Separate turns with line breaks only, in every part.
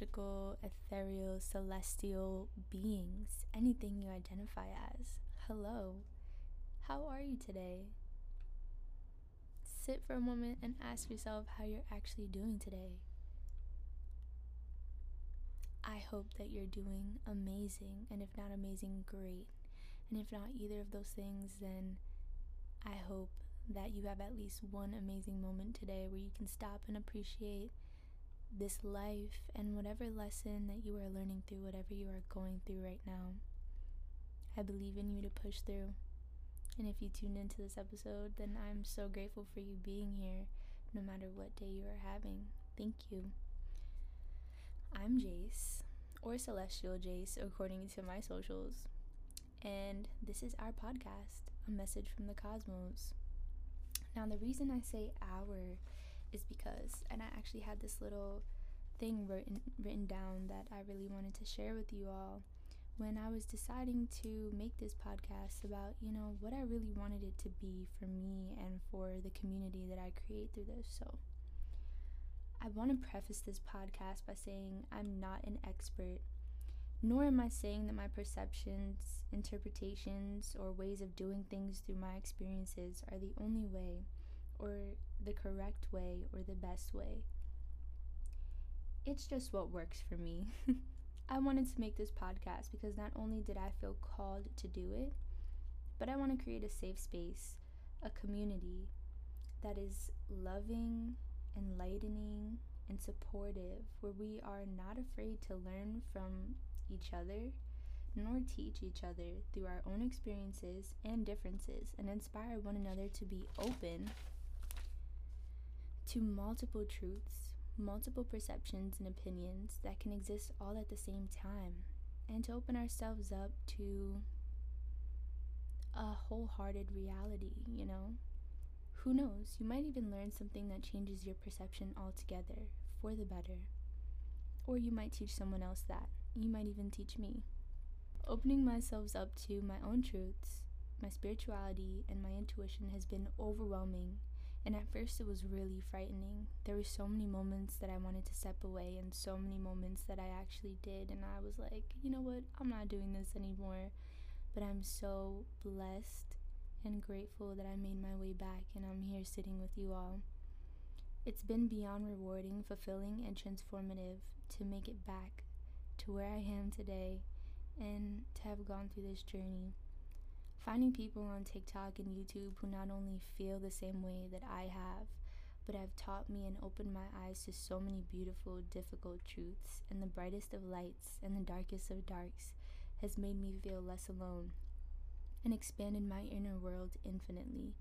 magical, ethereal, celestial beings, anything you identify as. Hello. How are you today? Sit for a moment and ask yourself how you're actually doing today. I hope that you're doing amazing, and if not amazing, great. And if not either of those things, then I hope that you have at least one amazing moment today where you can stop and appreciate this life and whatever lesson that you are learning through, whatever you are going through right now. I believe in you to push through. And if you tuned into this episode, then I'm so grateful for you being here no matter what day you are having. Thank you. I'm Jace, or Celestial Jace, according to my socials. And this is our podcast, A Message from the Cosmos. Now, the reason I say our is because, and I actually had this little thing written, written down that I really wanted to share with you all when I was deciding to make this podcast about, you know, what I really wanted it to be for me and for the community that I create through this. So, I want to preface this podcast by saying I'm not an expert, nor am I saying that my perceptions, interpretations, or ways of doing things through my experiences are the only way, or the correct way, or the best way. It's just what works for me. I wanted to make this podcast because not only did I feel called to do it, but I want to create a safe space, a community that is loving, enlightening, and supportive, where we are not afraid to learn from each other nor teach each other through our own experiences and differences and inspire one another to be open to multiple truths multiple perceptions and opinions that can exist all at the same time, and to open ourselves up to a wholehearted reality, you know? Who knows? You might even learn something that changes your perception altogether for the better. Or you might teach someone else that. You might even teach me. Opening myself up to my own truths, my spirituality, and my intuition has been overwhelming and at first, it was really frightening. There were so many moments that I wanted to step away, and so many moments that I actually did. And I was like, you know what? I'm not doing this anymore. But I'm so blessed and grateful that I made my way back, and I'm here sitting with you all. It's been beyond rewarding, fulfilling, and transformative to make it back to where I am today and to have gone through this journey. Finding people on TikTok and YouTube who not only feel the same way that I have, but have taught me and opened my eyes to so many beautiful, difficult truths, and the brightest of lights and the darkest of darks has made me feel less alone and expanded my inner world infinitely.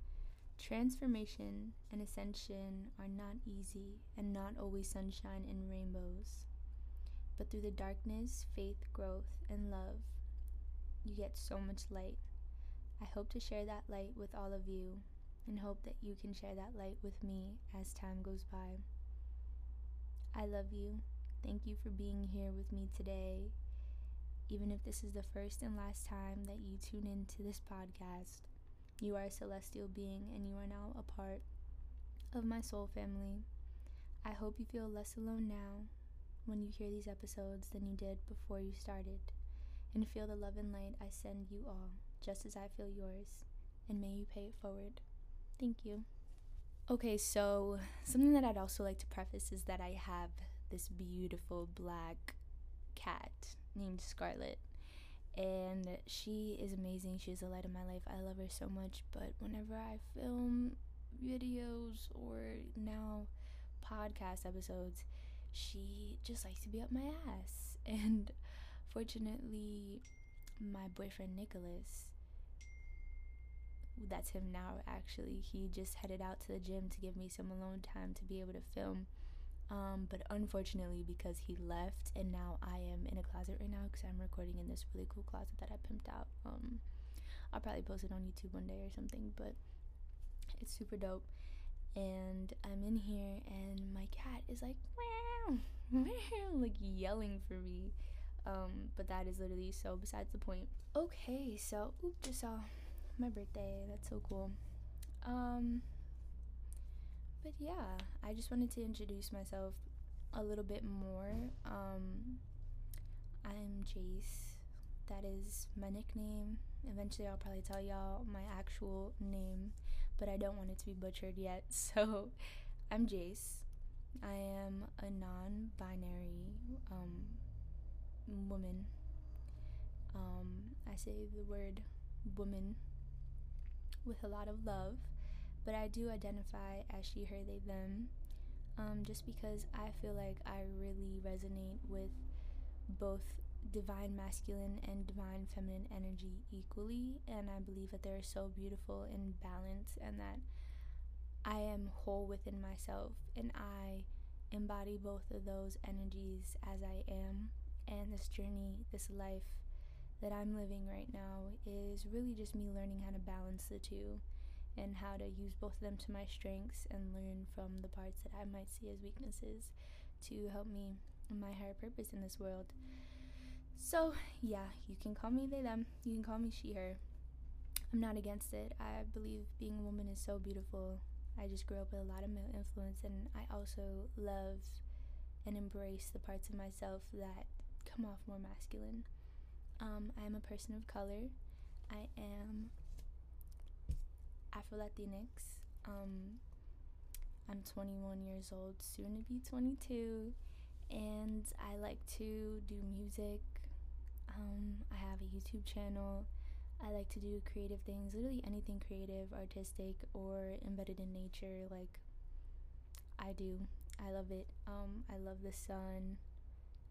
Transformation and ascension are not easy and not always sunshine and rainbows. But through the darkness, faith, growth, and love, you get so much light. I hope to share that light with all of you and hope that you can share that light with me as time goes by. I love you. Thank you for being here with me today. Even if this is the first and last time that you tune into this podcast, you are a celestial being and you are now a part of my soul family. I hope you feel less alone now when you hear these episodes than you did before you started, and feel the love and light I send you all just as I feel yours, and may you pay it forward. Thank you. Okay, so something that I'd also like to preface is that I have this beautiful black cat named Scarlet. And she is amazing. She's the light of my life. I love her so much. But whenever I film videos or now podcast episodes, she just likes to be up my ass. And fortunately, my boyfriend Nicholas, that's him now actually, he just headed out to the gym to give me some alone time to be able to film. Um, but unfortunately, because he left and now I am in a closet right now because I'm recording in this really cool closet that I pimped out. Um, I'll probably post it on YouTube one day or something, but it's super dope. And I'm in here, and my cat is like, meow, meow, like yelling for me. Um, but that is literally so besides the point. Okay, so oop, just saw my birthday. That's so cool. Um, but yeah, I just wanted to introduce myself a little bit more, um, I'm Jace. That is my nickname. Eventually, I'll probably tell y'all my actual name, but I don't want it to be butchered yet. So, I'm Jace. I am a non binary um, woman. Um, I say the word woman with a lot of love, but I do identify as she, her, they, them, um, just because I feel like I really resonate with both divine masculine and divine feminine energy equally, and I believe that they're so beautiful in balance and that I am whole within myself and I embody both of those energies as I am. And this journey, this life that I'm living right now, is really just me learning how to balance the two and how to use both of them to my strengths and learn from the parts that I might see as weaknesses to help me in my higher purpose in this world. So, yeah, you can call me they, them. You can call me she, her. I'm not against it. I believe being a woman is so beautiful. I just grew up with a lot of male influence, and I also love and embrace the parts of myself that come off more masculine. Um, I am a person of color. I am Afro Latinx. Um, I'm 21 years old, soon to be 22, and I like to do music. Um, I have a YouTube channel. I like to do creative things, literally anything creative, artistic, or embedded in nature. Like, I do. I love it. Um, I love the sun.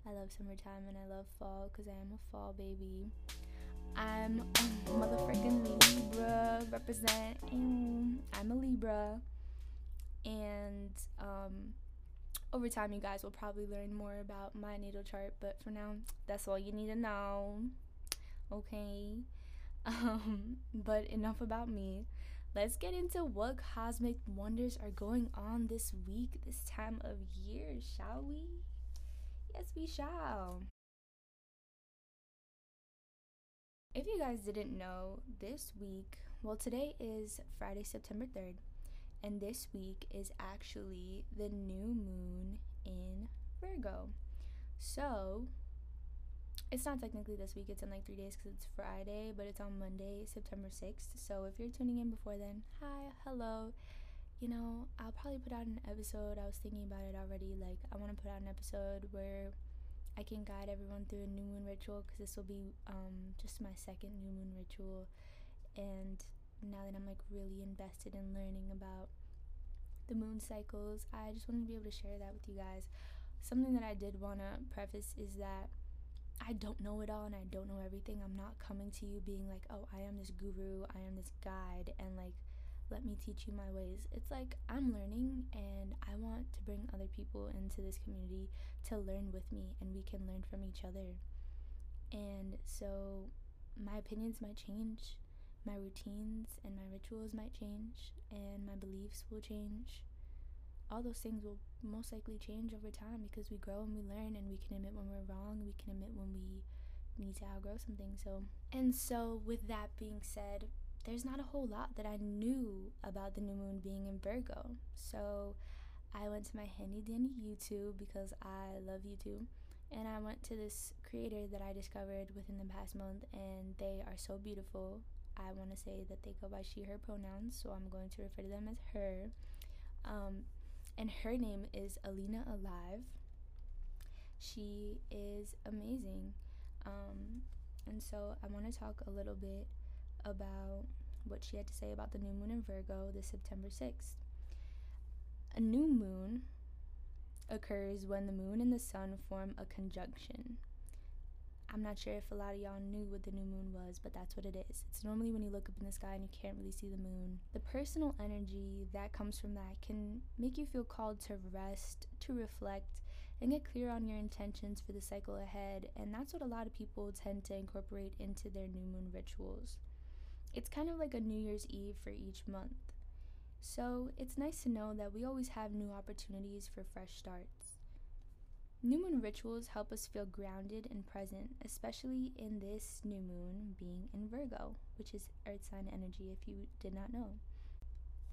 I love summertime and I love fall because I am a fall baby. I'm a motherfucking Libra representing. I'm a Libra. And um, over time, you guys will probably learn more about my natal chart. But for now, that's all you need to know. Okay. Um, but enough about me. Let's get into what cosmic wonders are going on this week, this time of year, shall we? Yes, we shall. If you guys didn't know, this week, well, today is Friday, September 3rd, and this week is actually the new moon in Virgo. So, it's not technically this week, it's in like three days because it's Friday, but it's on Monday, September 6th. So if you're tuning in before then, hi, hello. You know, I'll probably put out an episode. I was thinking about it already. Like, I want to put out an episode where I can guide everyone through a new moon ritual because this will be um, just my second new moon ritual. And now that I'm like really invested in learning about the moon cycles, I just wanted to be able to share that with you guys. Something that I did want to preface is that I don't know it all and I don't know everything. I'm not coming to you being like, oh, I am this guru, I am this guide, and like, let me teach you my ways. It's like I'm learning and I want to bring other people into this community to learn with me and we can learn from each other. And so my opinions might change, my routines and my rituals might change, and my beliefs will change all those things will most likely change over time because we grow and we learn and we can admit when we're wrong we can admit when we need to outgrow something so and so with that being said there's not a whole lot that i knew about the new moon being in virgo so i went to my handy dandy youtube because i love youtube and i went to this creator that i discovered within the past month and they are so beautiful i want to say that they go by she her pronouns so i'm going to refer to them as her um, and her name is Alina Alive. She is amazing. Um, and so I want to talk a little bit about what she had to say about the new moon in Virgo this September 6th. A new moon occurs when the moon and the sun form a conjunction. I'm not sure if a lot of y'all knew what the new moon was, but that's what it is. It's normally when you look up in the sky and you can't really see the moon. The personal energy that comes from that can make you feel called to rest, to reflect, and get clear on your intentions for the cycle ahead. And that's what a lot of people tend to incorporate into their new moon rituals. It's kind of like a New Year's Eve for each month. So it's nice to know that we always have new opportunities for fresh starts. New moon rituals help us feel grounded and present, especially in this new moon being in Virgo, which is earth sign energy if you did not know.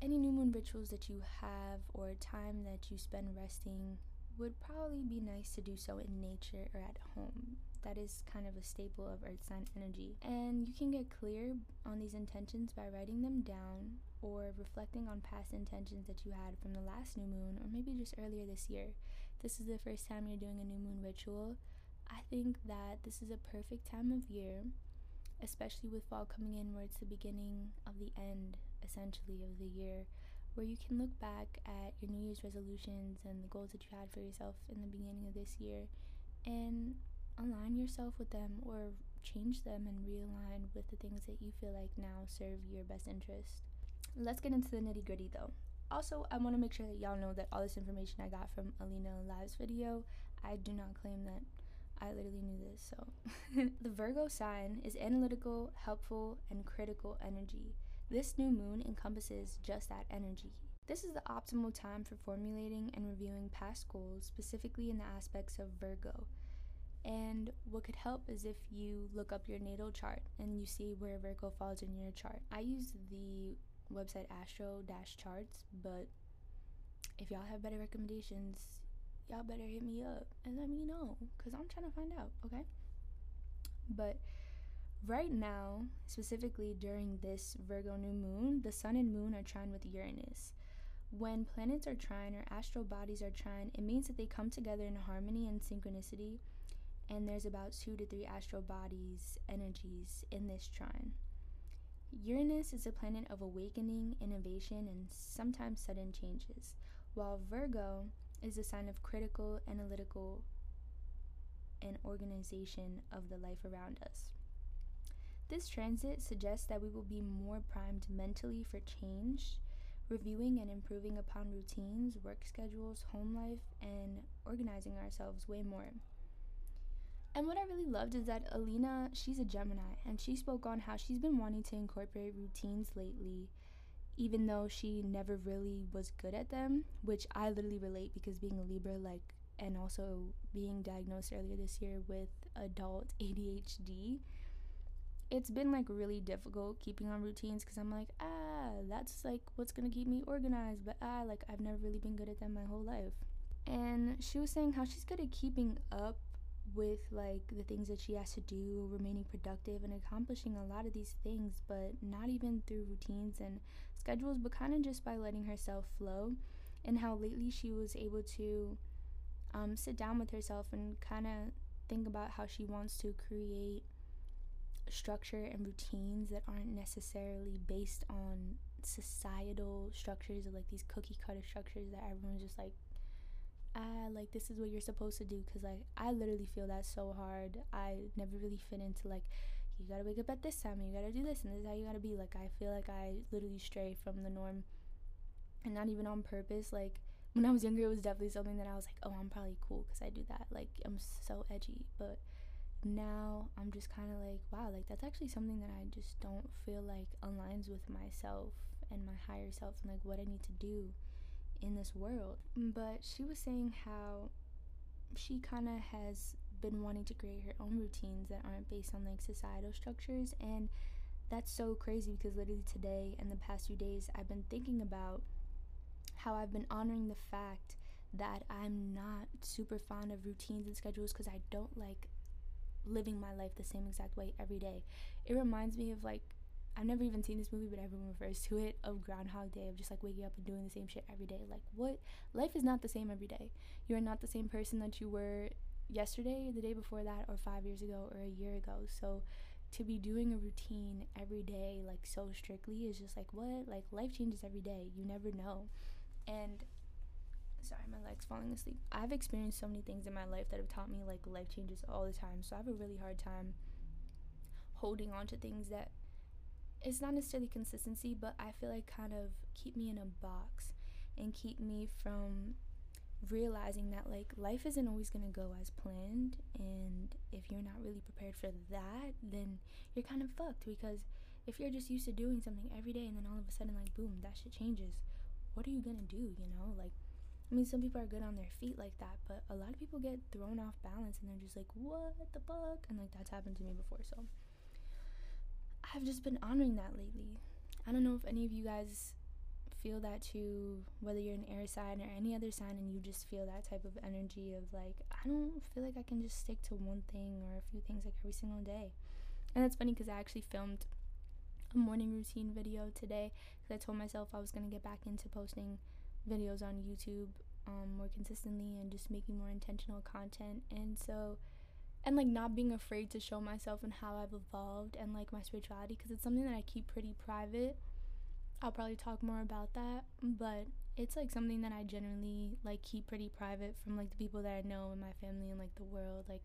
Any new moon rituals that you have or time that you spend resting would probably be nice to do so in nature or at home. That is kind of a staple of earth sign energy. And you can get clear on these intentions by writing them down or reflecting on past intentions that you had from the last new moon or maybe just earlier this year. This is the first time you're doing a new moon ritual. I think that this is a perfect time of year, especially with fall coming in where it's the beginning of the end essentially of the year where you can look back at your New Year's resolutions and the goals that you had for yourself in the beginning of this year and align yourself with them or change them and realign with the things that you feel like now serve your best interest. Let's get into the nitty gritty though. Also, I want to make sure that y'all know that all this information I got from Alina Alive's video, I do not claim that I literally knew this. So, the Virgo sign is analytical, helpful, and critical energy. This new moon encompasses just that energy. This is the optimal time for formulating and reviewing past goals, specifically in the aspects of Virgo. And what could help is if you look up your natal chart and you see where Virgo falls in your chart. I use the website Astro Charts, but if y'all have better recommendations, y'all better hit me up and let me know because I'm trying to find out, okay? But Right now, specifically during this Virgo new moon, the sun and moon are trine with Uranus. When planets are trine or astral bodies are trine, it means that they come together in harmony and synchronicity, and there's about two to three astral bodies energies in this trine. Uranus is a planet of awakening, innovation, and sometimes sudden changes, while Virgo is a sign of critical, analytical, and organization of the life around us. This transit suggests that we will be more primed mentally for change, reviewing and improving upon routines, work schedules, home life, and organizing ourselves way more. And what I really loved is that Alina, she's a Gemini, and she spoke on how she's been wanting to incorporate routines lately, even though she never really was good at them, which I literally relate because being a Libra, like, and also being diagnosed earlier this year with adult ADHD, it's been like really difficult keeping on routines because I'm like, ah, that's like what's gonna keep me organized. But ah, like I've never really been good at that my whole life. And she was saying how she's good at keeping up with like the things that she has to do, remaining productive and accomplishing a lot of these things, but not even through routines and schedules, but kind of just by letting herself flow. And how lately she was able to um, sit down with herself and kind of think about how she wants to create structure and routines that aren't necessarily based on societal structures or like these cookie cutter structures that everyone's just like ah like this is what you're supposed to do because like i literally feel that so hard. I never really fit into like you gotta wake up at this time and you gotta do this and this is how you gotta be. Like i feel like i literally stray from the norm and not even on purpose. Like when i was younger it was definitely something that i was like oh i'm probably cool because i do that. Like i'm so edgy. But now I'm just kind of like, wow, like that's actually something that I just don't feel like aligns with myself and my higher self and like what I need to do in this world. But she was saying how she kind of has been wanting to create her own routines that aren't based on like societal structures and that's so crazy because literally today and the past few days I've been thinking about how I've been honoring the fact that I'm not super fond of routines and schedules because I don't like living my life the same exact way every day. It reminds me of like I've never even seen this movie, but everyone refers to it of Groundhog Day of just like waking up and doing the same shit every day. Like what? Life is not the same every day. You are not the same person that you were yesterday, the day before that, or five years ago, or a year ago. So to be doing a routine every day like so strictly is just like what? Like life changes every day. You never know. And sorry, my leg's falling asleep. I've experienced so many things in my life that have taught me like life changes all the time. So I have a really hard time holding on to things that it's not necessarily consistency, but I feel like kind of keep me in a box and keep me from realizing that like life isn't always going to go as planned and if you're not really prepared for that, then you're kind of fucked because if you're just used to doing something every day and then all of a sudden like boom, that shit changes. What are you going to do, you know? Like I mean, some people are good on their feet like that, but a lot of people get thrown off balance and they're just like, what the fuck? And like, that's happened to me before. So I've just been honoring that lately. I don't know if any of you guys feel that too, whether you're an air sign or any other sign, and you just feel that type of energy of like, I don't feel like I can just stick to one thing or a few things like every single day. And that's funny because I actually filmed a morning routine video today because I told myself I was going to get back into posting videos on YouTube um, more consistently and just making more intentional content. And so, and like not being afraid to show myself and how I've evolved and like my spirituality because it's something that I keep pretty private. I'll probably talk more about that, but it's like something that I generally like keep pretty private from like the people that I know in my family and like the world. Like,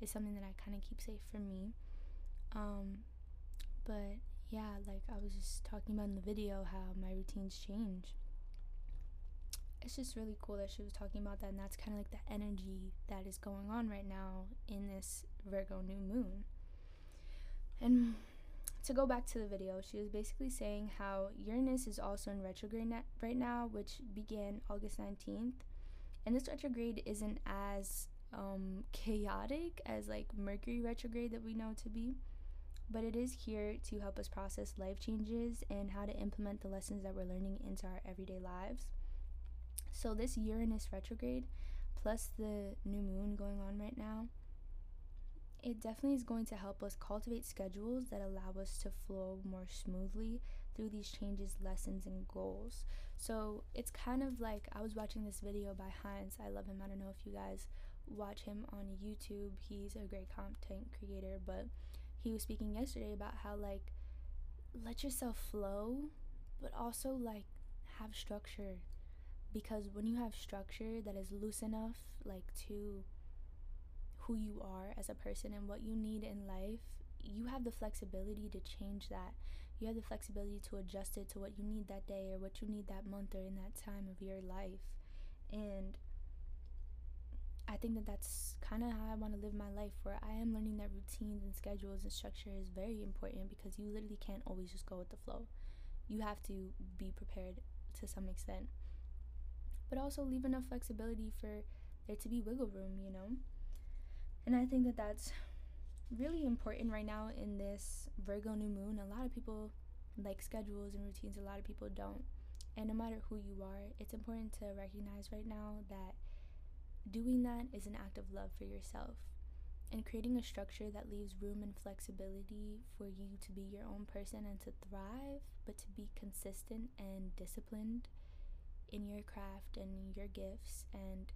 it's something that I kind of keep safe for me. Um, but yeah, like I was just talking about in the video how my routines change. It's just really cool that she was talking about that, and that's kind of like the energy that is going on right now in this Virgo new moon. And to go back to the video, she was basically saying how Uranus is also in retrograde right now, which began August 19th. And this retrograde isn't as um, chaotic as like Mercury retrograde that we know to be but it is here to help us process life changes and how to implement the lessons that we're learning into our everyday lives. So, this Uranus retrograde, plus the new moon going on right now, it definitely is going to help us cultivate schedules that allow us to flow more smoothly through these changes, lessons, and goals. So, it's kind of like I was watching this video by Heinz. I love him. I don't know if you guys watch him on YouTube, he's a great content creator, but he was speaking yesterday about how like let yourself flow but also like have structure because when you have structure that is loose enough like to who you are as a person and what you need in life you have the flexibility to change that. You have the flexibility to adjust it to what you need that day or what you need that month or in that time of your life. And I think that that's kind of how I want to live my life, where I am learning that routines and schedules and structure is very important because you literally can't always just go with the flow. You have to be prepared to some extent, but also leave enough flexibility for there to be wiggle room, you know? And I think that that's really important right now in this Virgo new moon. A lot of people like schedules and routines, a lot of people don't. And no matter who you are, it's important to recognize right now that Doing that is an act of love for yourself and creating a structure that leaves room and flexibility for you to be your own person and to thrive, but to be consistent and disciplined in your craft and your gifts and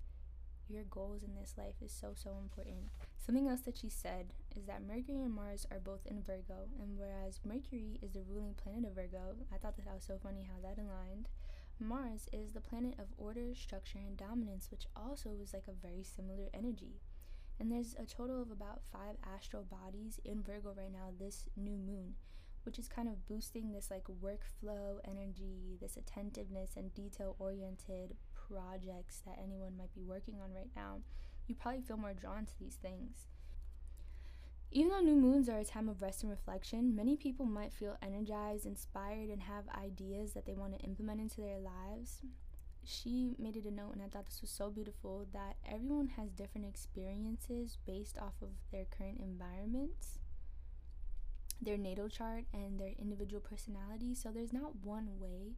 your goals in this life is so, so important. Something else that she said is that Mercury and Mars are both in Virgo, and whereas Mercury is the ruling planet of Virgo, I thought that, that was so funny how that aligned. Mars is the planet of order, structure, and dominance, which also is like a very similar energy. And there's a total of about five astral bodies in Virgo right now, this new moon, which is kind of boosting this like workflow energy, this attentiveness, and detail oriented projects that anyone might be working on right now. You probably feel more drawn to these things. Even though new moons are a time of rest and reflection, many people might feel energized, inspired, and have ideas that they want to implement into their lives. She made it a note, and I thought this was so beautiful that everyone has different experiences based off of their current environments, their natal chart, and their individual personality. So there's not one way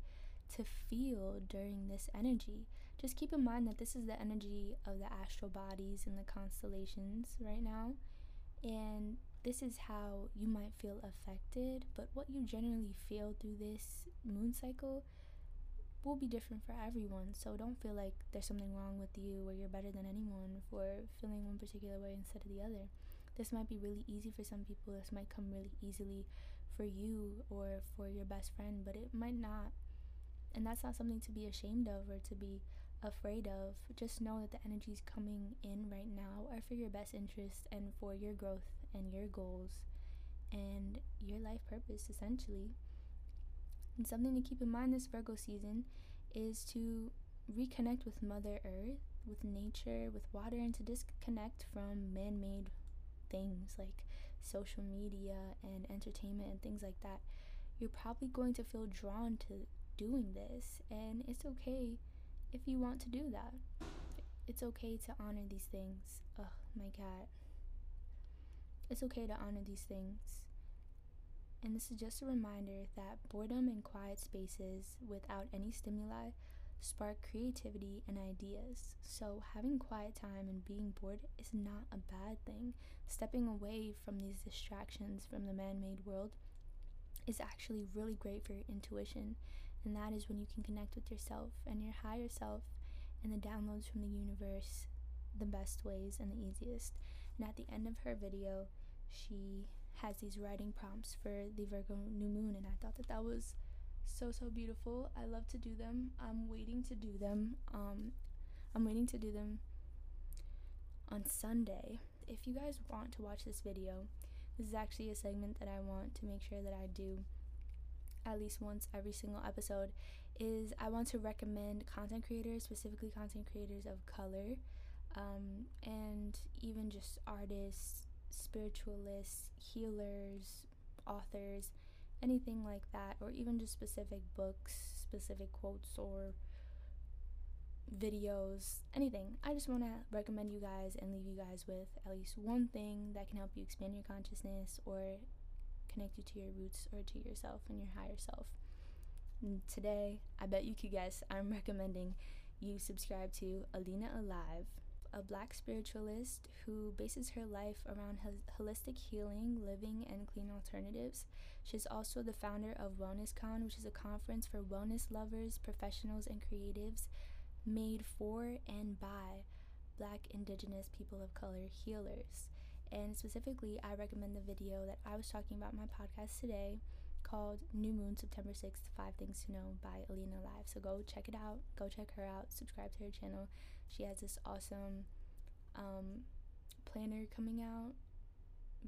to feel during this energy. Just keep in mind that this is the energy of the astral bodies and the constellations right now and this is how you might feel affected, but what you generally feel through this moon cycle will be different for everyone. So don't feel like there's something wrong with you or you're better than anyone for feeling one particular way instead of the other. This might be really easy for some people, this might come really easily for you or for your best friend, but it might not. And that's not something to be ashamed of or to be afraid of, just know that the energies coming in right now are for your best interest and for your growth and your goals and your life purpose, essentially. And something to keep in mind this Virgo season is to reconnect with Mother Earth, with nature, with water, and to disconnect from man made things like social media and entertainment and things like that. You're probably going to feel drawn to doing this, and it's okay if you want to do that. It's okay to honor these things. Oh, my cat. It's okay to honor these things And this is just a reminder that boredom and quiet spaces without any stimuli spark creativity and ideas. So, having quiet time and being bored is not a bad thing. Stepping away from these distractions from the man made world is actually really great for your intuition. And that is when you can connect with yourself and your higher self and the downloads from the universe the best ways and the easiest. And at the end of her video, she has these writing prompts for the Virgo new moon, and I thought that that was so so beautiful. I love to do them. I'm waiting to do them. Um, I'm waiting to do them on Sunday. If you guys want to watch this video, this is actually a segment that I want to make sure that I do at least once every single episode is I want to recommend content creators, specifically content creators of color, um, and even just artists, spiritualists, healers, authors, anything like that, or even just specific books, specific quotes, or videos, anything. I just want to recommend you guys and leave you guys with at least one thing that can help you expand your consciousness or connect you to your roots or to yourself and your higher self. And today, I bet you could guess I'm recommending you subscribe to Alina Alive a black spiritualist who bases her life around holistic healing, living, and clean alternatives. She's also the founder of WellnessCon, which is a conference for wellness lovers, professionals, and creatives made for and by black, indigenous, people of color healers. And specifically, I recommend the video that I was talking about my podcast today called New Moon September 6th Five Things to Know by Alina Alive. So go check it out, go check her out, subscribe to her channel. She has this awesome um, planner coming out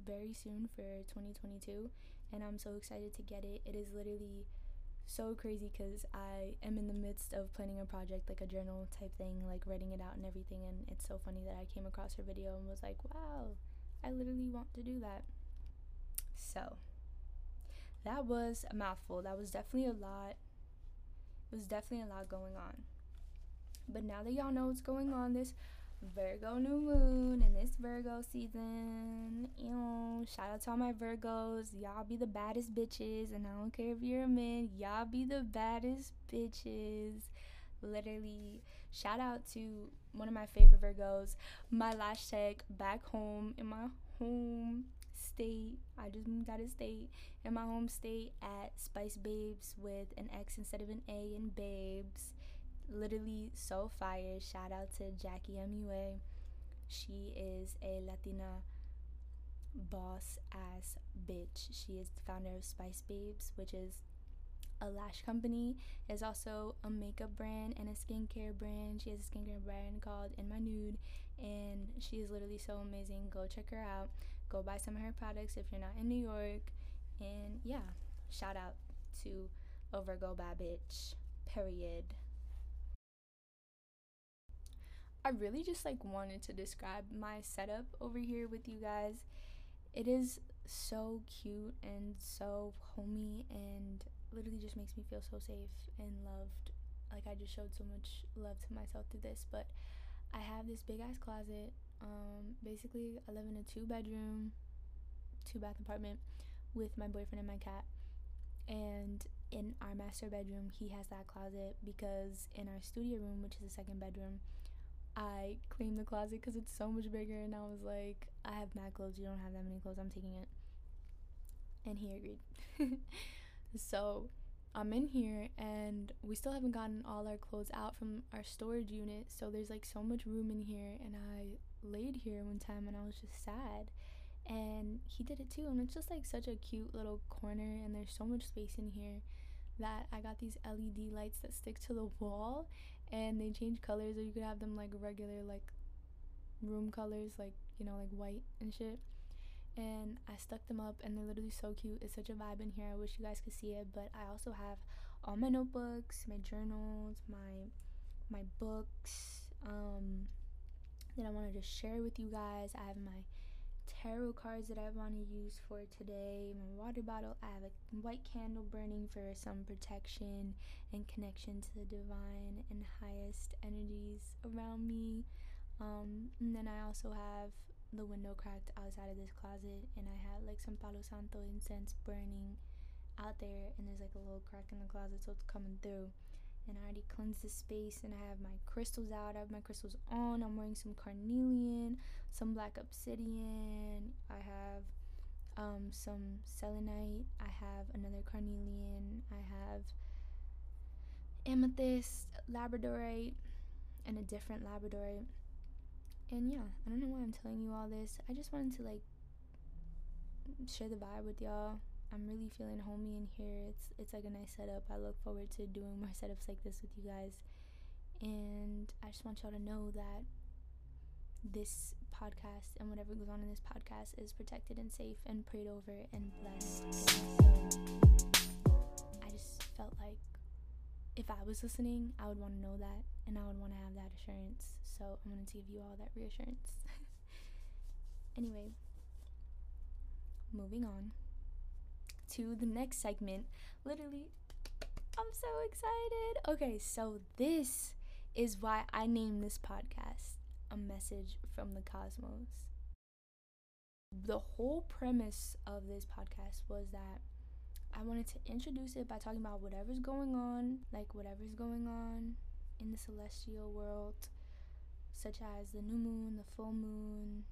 very soon for 2022, and I'm so excited to get it. It is literally so crazy because I am in the midst of planning a project, like a journal type thing, like writing it out and everything. And it's so funny that I came across her video and was like, wow, I literally want to do that. So, that was a mouthful. That was definitely a lot. It was definitely a lot going on. But now that y'all know what's going on this Virgo new moon in this Virgo season, know, shout out to all my Virgos. Y'all be the baddest bitches, and I don't care if you're a man, y'all be the baddest bitches. Literally, shout out to one of my favorite Virgos, my lash tech back home in my home state. I just moved out of state in my home state at Spice Babes with an X instead of an A in Babes literally so fire. Shout out to Jackie MUA. She is a Latina boss ass bitch. She is the founder of Spice Babes, which is a lash company. Is also a makeup brand and a skincare brand. She has a skincare brand called In My Nude, and she is literally so amazing. Go check her out. Go buy some of her products if you're not in New York. And yeah, shout out to a Virgo bad bitch. Period. I really just like wanted to describe my setup over here with you guys. It is so cute and so homey and literally just makes me feel so safe and loved. Like I just showed so much love to myself through this, but I have this big ass closet. Um basically I live in a two bedroom, two bath apartment with my boyfriend and my cat. And in our master bedroom, he has that closet because in our studio room, which is the second bedroom, I cleaned the closet because it's so much bigger, and I was like, I have mad clothes. You don't have that many clothes. I'm taking it. And he agreed. so I'm in here, and we still haven't gotten all our clothes out from our storage unit. So there's like so much room in here, and I laid here one time, and I was just sad. And he did it too, and it's just like such a cute little corner, and there's so much space in here that I got these LED lights that stick to the wall and they change colors or you could have them like regular like room colors like you know like white and shit. And I stuck them up and they're literally so cute. It's such a vibe in here. I wish you guys could see it but I also have all my notebooks my journals my my books um that I want to just share with you guys. I have my tarot cards that I want to use for today, my water bottle. I have a white candle burning for some protection and connection to the divine and highest energies around me. Um, and then I also have the window cracked outside of this closet and I had like some Palo Santo incense burning out there and there's like a little crack in the closet so it's coming through and I already cleansed the space and I have my crystals out. I have my crystals on. I'm wearing some carnelian, some black obsidian. I have um, some selenite. I have another carnelian. I have amethyst, labradorite, and a different labradorite. And yeah, I don't know why I'm telling you all this. I just wanted to like share the vibe with y'all. I'm really feeling homey in here. It's it's like a nice setup. I look forward to doing more setups like this with you guys. And I just want y'all to know that this podcast and whatever goes on in this podcast is protected and safe and prayed over and blessed. I just felt like if I was listening, I would want to know that and I would want to have that assurance. So I'm going to give you all that reassurance. anyway, moving on to the next segment. Literally, I'm so excited. Okay, so this is why I named this podcast A Message from the Cosmos. The whole premise of this podcast was that I wanted to introduce it by talking about whatever's going on, like whatever's going on in the celestial world, such as the new moon, the full moon,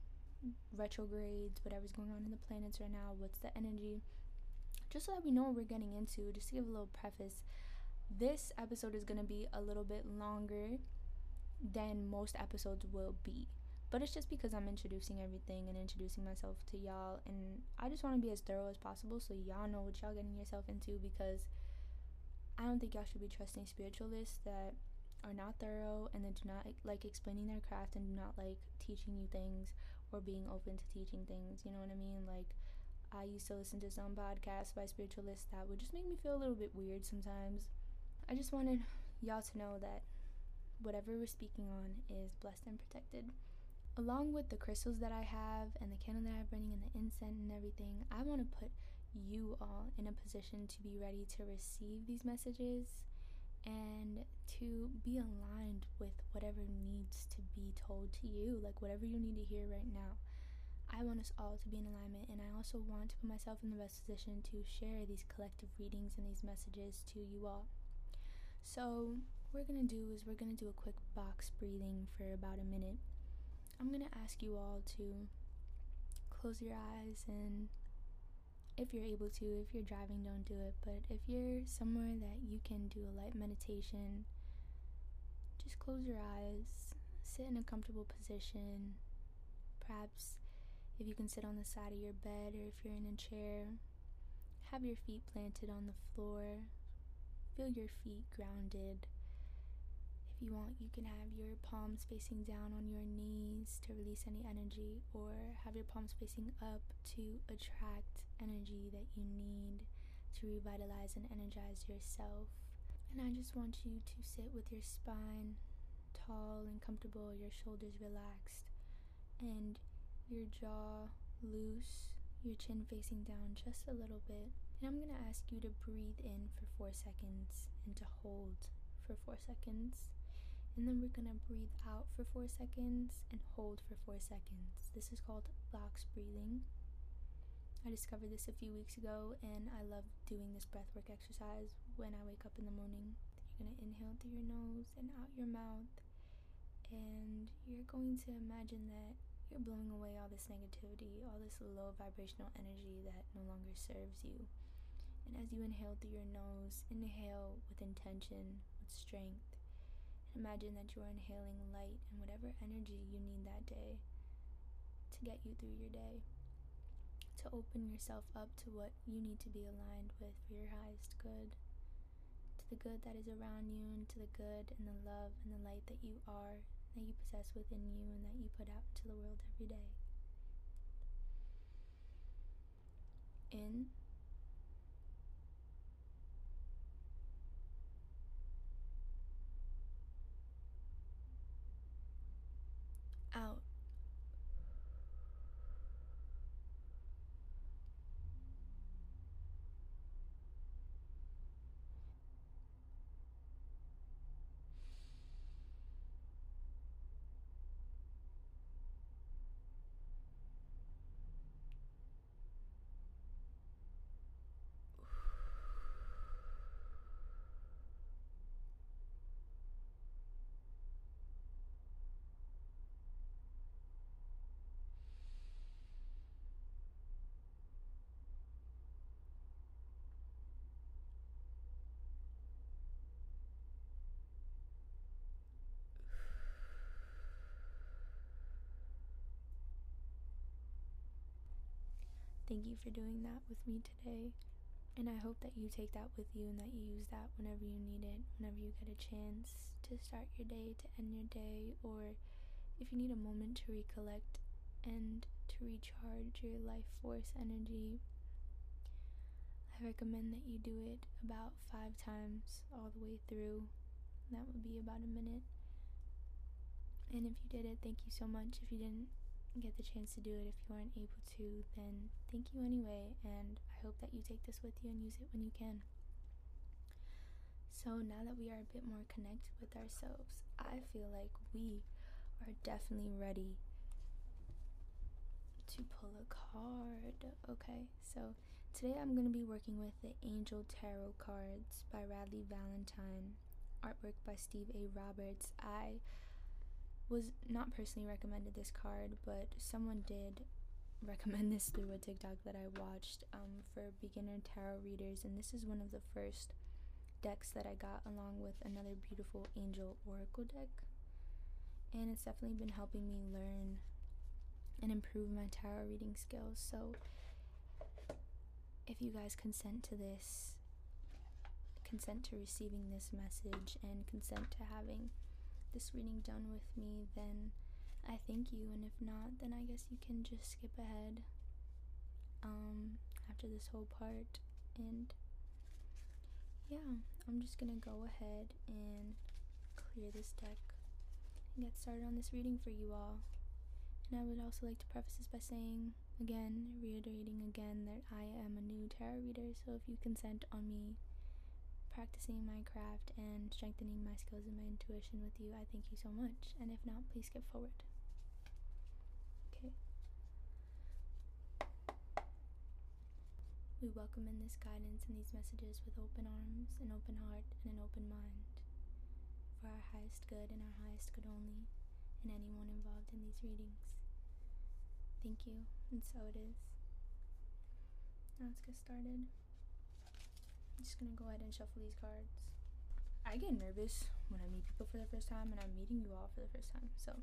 retrogrades, whatever's going on in the planets right now, what's the energy just so that we know what we're getting into, just to give a little preface, this episode is going to be a little bit longer than most episodes will be. But it's just because I'm introducing everything and introducing myself to y'all. And I just want to be as thorough as possible so y'all know what y'all getting yourself into because I don't think y'all should be trusting spiritualists that are not thorough and that do not like explaining their craft and do not like teaching you things or being open to teaching things. You know what I mean? Like, I used to listen to some podcasts by spiritualists that would just make me feel a little bit weird sometimes. I just wanted y'all to know that whatever we're speaking on is blessed and protected. Along with the crystals that I have and the candle that I'm burning and the incense and everything, I want to put you all in a position to be ready to receive these messages and to be aligned with whatever needs to be told to you, like whatever you need to hear right now. I want us all to be in alignment, and I also want to put myself in the best position to share these collective readings and these messages to you all. So, what we're to do is we're to do a quick box breathing for about a minute. I'm to ask you all to close your eyes and if you're able to, if you're driving, don't do it. But if you're somewhere that you can do a light meditation, just close your eyes, sit in a comfortable position, perhaps if you can sit on the side of your bed or if you're in a chair, have your feet planted on the floor. Feel your feet grounded. If you want, you can have your palms facing down on your knees to release any energy, or have your palms facing up to attract energy that you need to revitalize and energize yourself. And I just want you to sit with your spine tall and comfortable, your shoulders relaxed, and your jaw loose, your chin facing down just a little bit. And I'm going to ask you to breathe in for four seconds and to hold for four seconds. And then we're going to breathe out for four seconds and hold for four seconds. This is called box breathing. I discovered this a few weeks ago and I love doing this breathwork exercise when I wake up in the morning. You're going to inhale through your nose and out your mouth. And you're going to imagine that you're blowing away all this negativity, all this low vibrational energy that no longer serves you. And as you inhale through your nose, inhale with intention, with strength. And imagine that you are inhaling light and whatever energy you need that day to get you through your day. To open yourself up to what you need to be aligned with for your highest good. To the good that is around you, and to the good and the love and the light that you are that you possess within you and that you put out into the world every day. In out. Thank you for doing that with me today. And I hope that you take that with you and that you use that whenever you need it, whenever you get a chance to start your day, to end your day, or if you need a moment to recollect and to recharge your life force energy. I recommend that you do it about five times all the way through. That would be about a minute. And if you did it, thank you so much. If you didn't get the chance to do it, if you aren't able to, then thank you anyway. And I hope that you take this with you and use it when you can. So now that we are a bit more connected with ourselves, I feel like we are definitely ready to pull a card. Okay, so today I'm going to be working with the Angel Tarot cards by Radleigh Valentine, artwork by Steve A. Roberts. I was not personally recommended this card, but someone did recommend this through a TikTok that I watched um, for beginner tarot readers, and this is one of the first decks that I got along with another beautiful angel oracle deck. And it's definitely been helping me learn and improve my tarot reading skills. So, if you guys consent to this, consent to receiving this message, and consent to having this reading done with me, then I thank you. And if not, then I guess you can just skip ahead um, after this whole part. And yeah, I'm just gonna go ahead and clear this deck and get started on this reading for you all. And I would also like to preface this by saying, again, reiterating again, that I am a new tarot reader, so if you consent on me practicing my craft and strengthening my skills and my intuition with you, I thank you so much. And if not, please skip forward. Okay. We welcome in this guidance and these messages with open arms, an open heart, and an open mind for our highest good and our highest good only, and anyone involved in these readings. Thank you, and so it is. Now let's get started. I'm just gonna go ahead and shuffle these cards. I get nervous when I meet people for the first time, and I'm meeting you all for the first time, so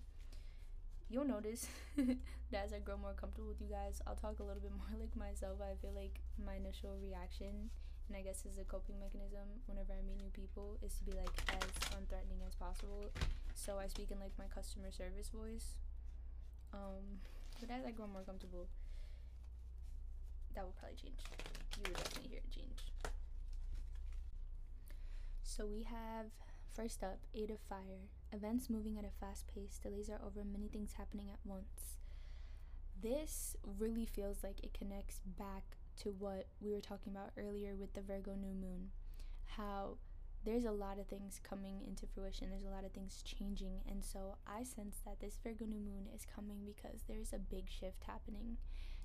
you'll notice that as I grow more comfortable with you guys, I'll talk a little bit more like myself. I feel like my initial reaction, and I guess is a coping mechanism whenever I meet new people, is to be like as unthreatening as possible. So I speak in like my customer service voice. Um, but as I grow more comfortable, that will probably change. You will definitely hear it change. So we have first up Eight of Fire. Events moving at a fast pace, delays are over, many things happening at once. This really feels like it connects back to what we were talking about earlier with the Virgo new moon. How there's a lot of things coming into fruition, there's a lot of things changing, and so I sense that this Virgo new moon is coming because there's a big shift happening.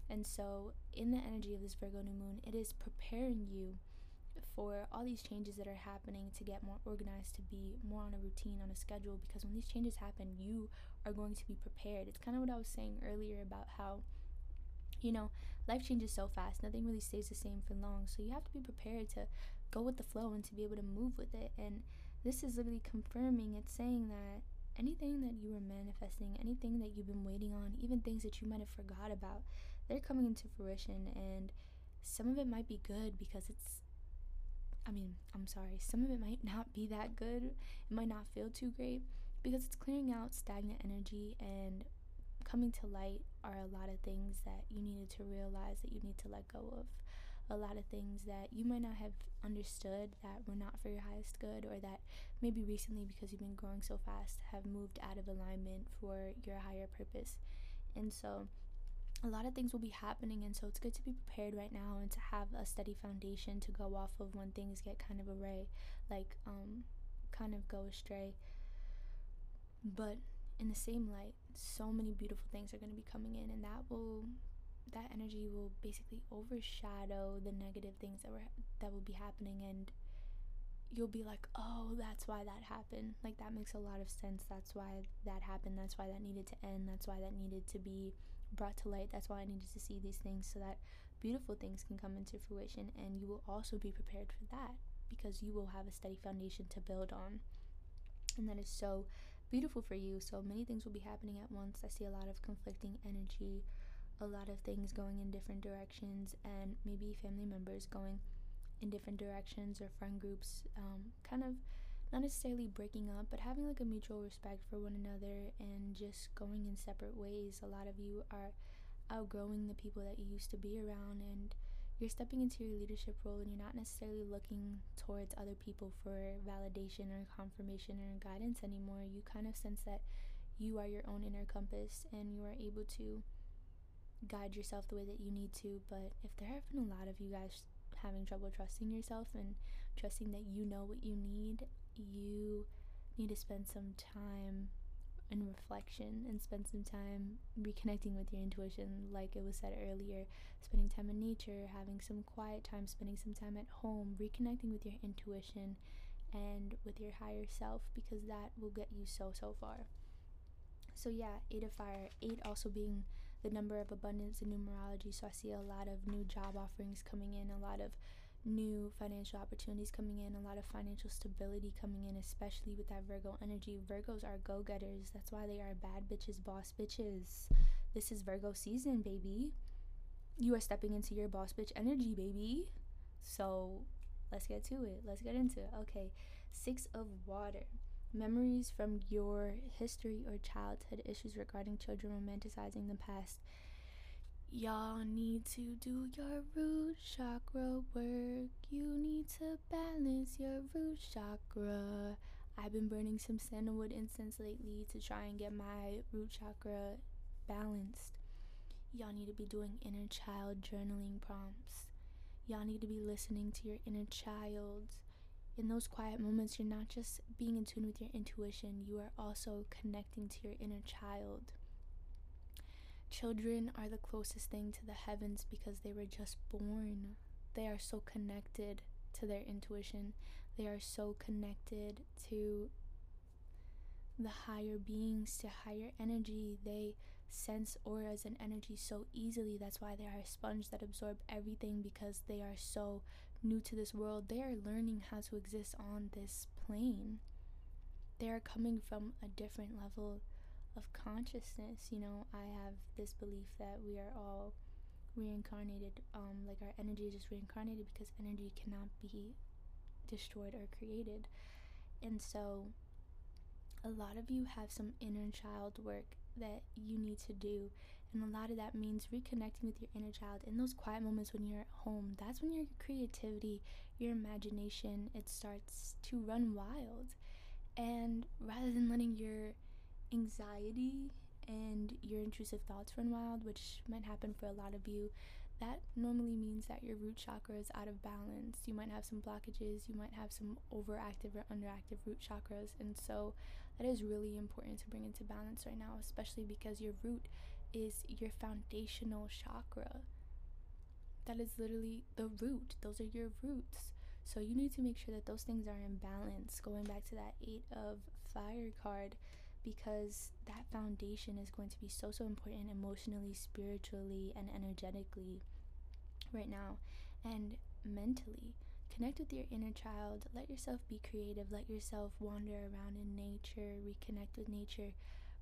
And so, in the energy of this Virgo new moon, it is preparing you for all these changes that are happening to get more organized, to be more on a routine, on a schedule, because when these changes happen, you are going to be prepared. It's kind of what I was saying earlier about how, you know, life changes so fast, nothing really stays the same for long. So you have to be prepared to go with the flow and to be able to move with it. And this is literally confirming it's saying that anything that you were manifesting, anything that you've been waiting on, even things that you might have forgot about, they're coming into fruition. And some of it might be good because it's I mean, I'm sorry, some of it might not be that good. It might not feel too great because it's clearing out stagnant energy and coming to light are a lot of things that you needed to realize that you need to let go of. A lot of things that you might not have understood that were not for your highest good, or that maybe recently, because you've been growing so fast, have moved out of alignment for your higher purpose. And so, a lot of things will be happening and so it's good to be prepared right now and to have a steady foundation to go off of when things get kind of array like um kind of go astray. But in the same light so many beautiful things are going to be coming in and that will that energy will basically overshadow the negative things that were that will be happening and you'll be like oh that's why that happened. Like that makes a lot of sense. That's why that happened. That's why that needed to end. That's why that needed to be brought to light. That's why I needed to see these things so that beautiful things can come into fruition and you will also be prepared for that because you will have a steady foundation to build on. And that is so beautiful for you. So many things will be happening at once. I see a lot of conflicting energy, a lot of things going in different directions, and maybe family members going in different directions or friend groups, um, kind of not necessarily breaking up, but having like a mutual respect for one another and just going in separate ways. A lot of you are outgrowing the people that you used to be around, and you're stepping into your leadership role, and you're not necessarily looking towards other people for validation or confirmation or guidance anymore. You kind of sense that you are your own inner compass and you are able to guide yourself the way that you need to. But if there have been a lot of you guys having trouble trusting yourself and trusting that you know what you need, you need to spend some time in reflection and spend some time reconnecting with your intuition like it was said earlier spending time in nature having some quiet time spending some time at home reconnecting with your intuition and with your higher self because that will get you so so far. So yeah eight of fire eight also being the number of abundance in numerology so i see a lot of new job offerings coming in a lot of new financial opportunities coming in, a lot of financial stability coming in, especially with that Virgo energy. Virgos are go getters. That's why they are bad bitches, boss bitches. This is Virgo season, baby. You are stepping into your boss bitch energy, baby. So let's get to it. Let's get into it. Okay, six of water. Memories from your history or childhood issues regarding children romanticizing the past Y'all need to do your root chakra work. You need to balance your root chakra. I've been burning some sandalwood incense lately to try and get my root chakra balanced. Y'all need to be doing inner child journaling prompts. Y'all need to be listening to your inner child. In those quiet moments, you're not just being in tune with your intuition, you are also connecting to your inner child. Children are the closest thing to the heavens because they were just born. They are so connected to their intuition. They are so connected to the higher beings, to higher energy. They sense auras and energy so easily. That's why they are a sponge that absorb everything because they are so new to this world. They are learning how to exist on this plane. They are coming from a different level of consciousness. You know, I have this belief that we are all reincarnated. Um, like our energy is just reincarnated because energy cannot be destroyed or created. And so, a lot of you have some inner child work that you need to do. And a lot of that means reconnecting with your inner child in those quiet moments when you're at home. That's when your creativity, your imagination, it starts to run wild. And rather than letting your anxiety and your intrusive thoughts run wild, which might happen for a lot of you, that normally means that your root chakra is out of balance. You might have some blockages, you might have some overactive or underactive root chakras, and so that is really important to bring into balance right now, especially because your root is your foundational chakra. That is literally the root, those are your roots. So you need to make sure that those things are in balance. Going back to that 8 of fire card, because that foundation is going to be so so important emotionally spiritually and energetically right now. And mentally connect with your inner child. Let yourself be creative. Let yourself wander around in nature. Reconnect with nature.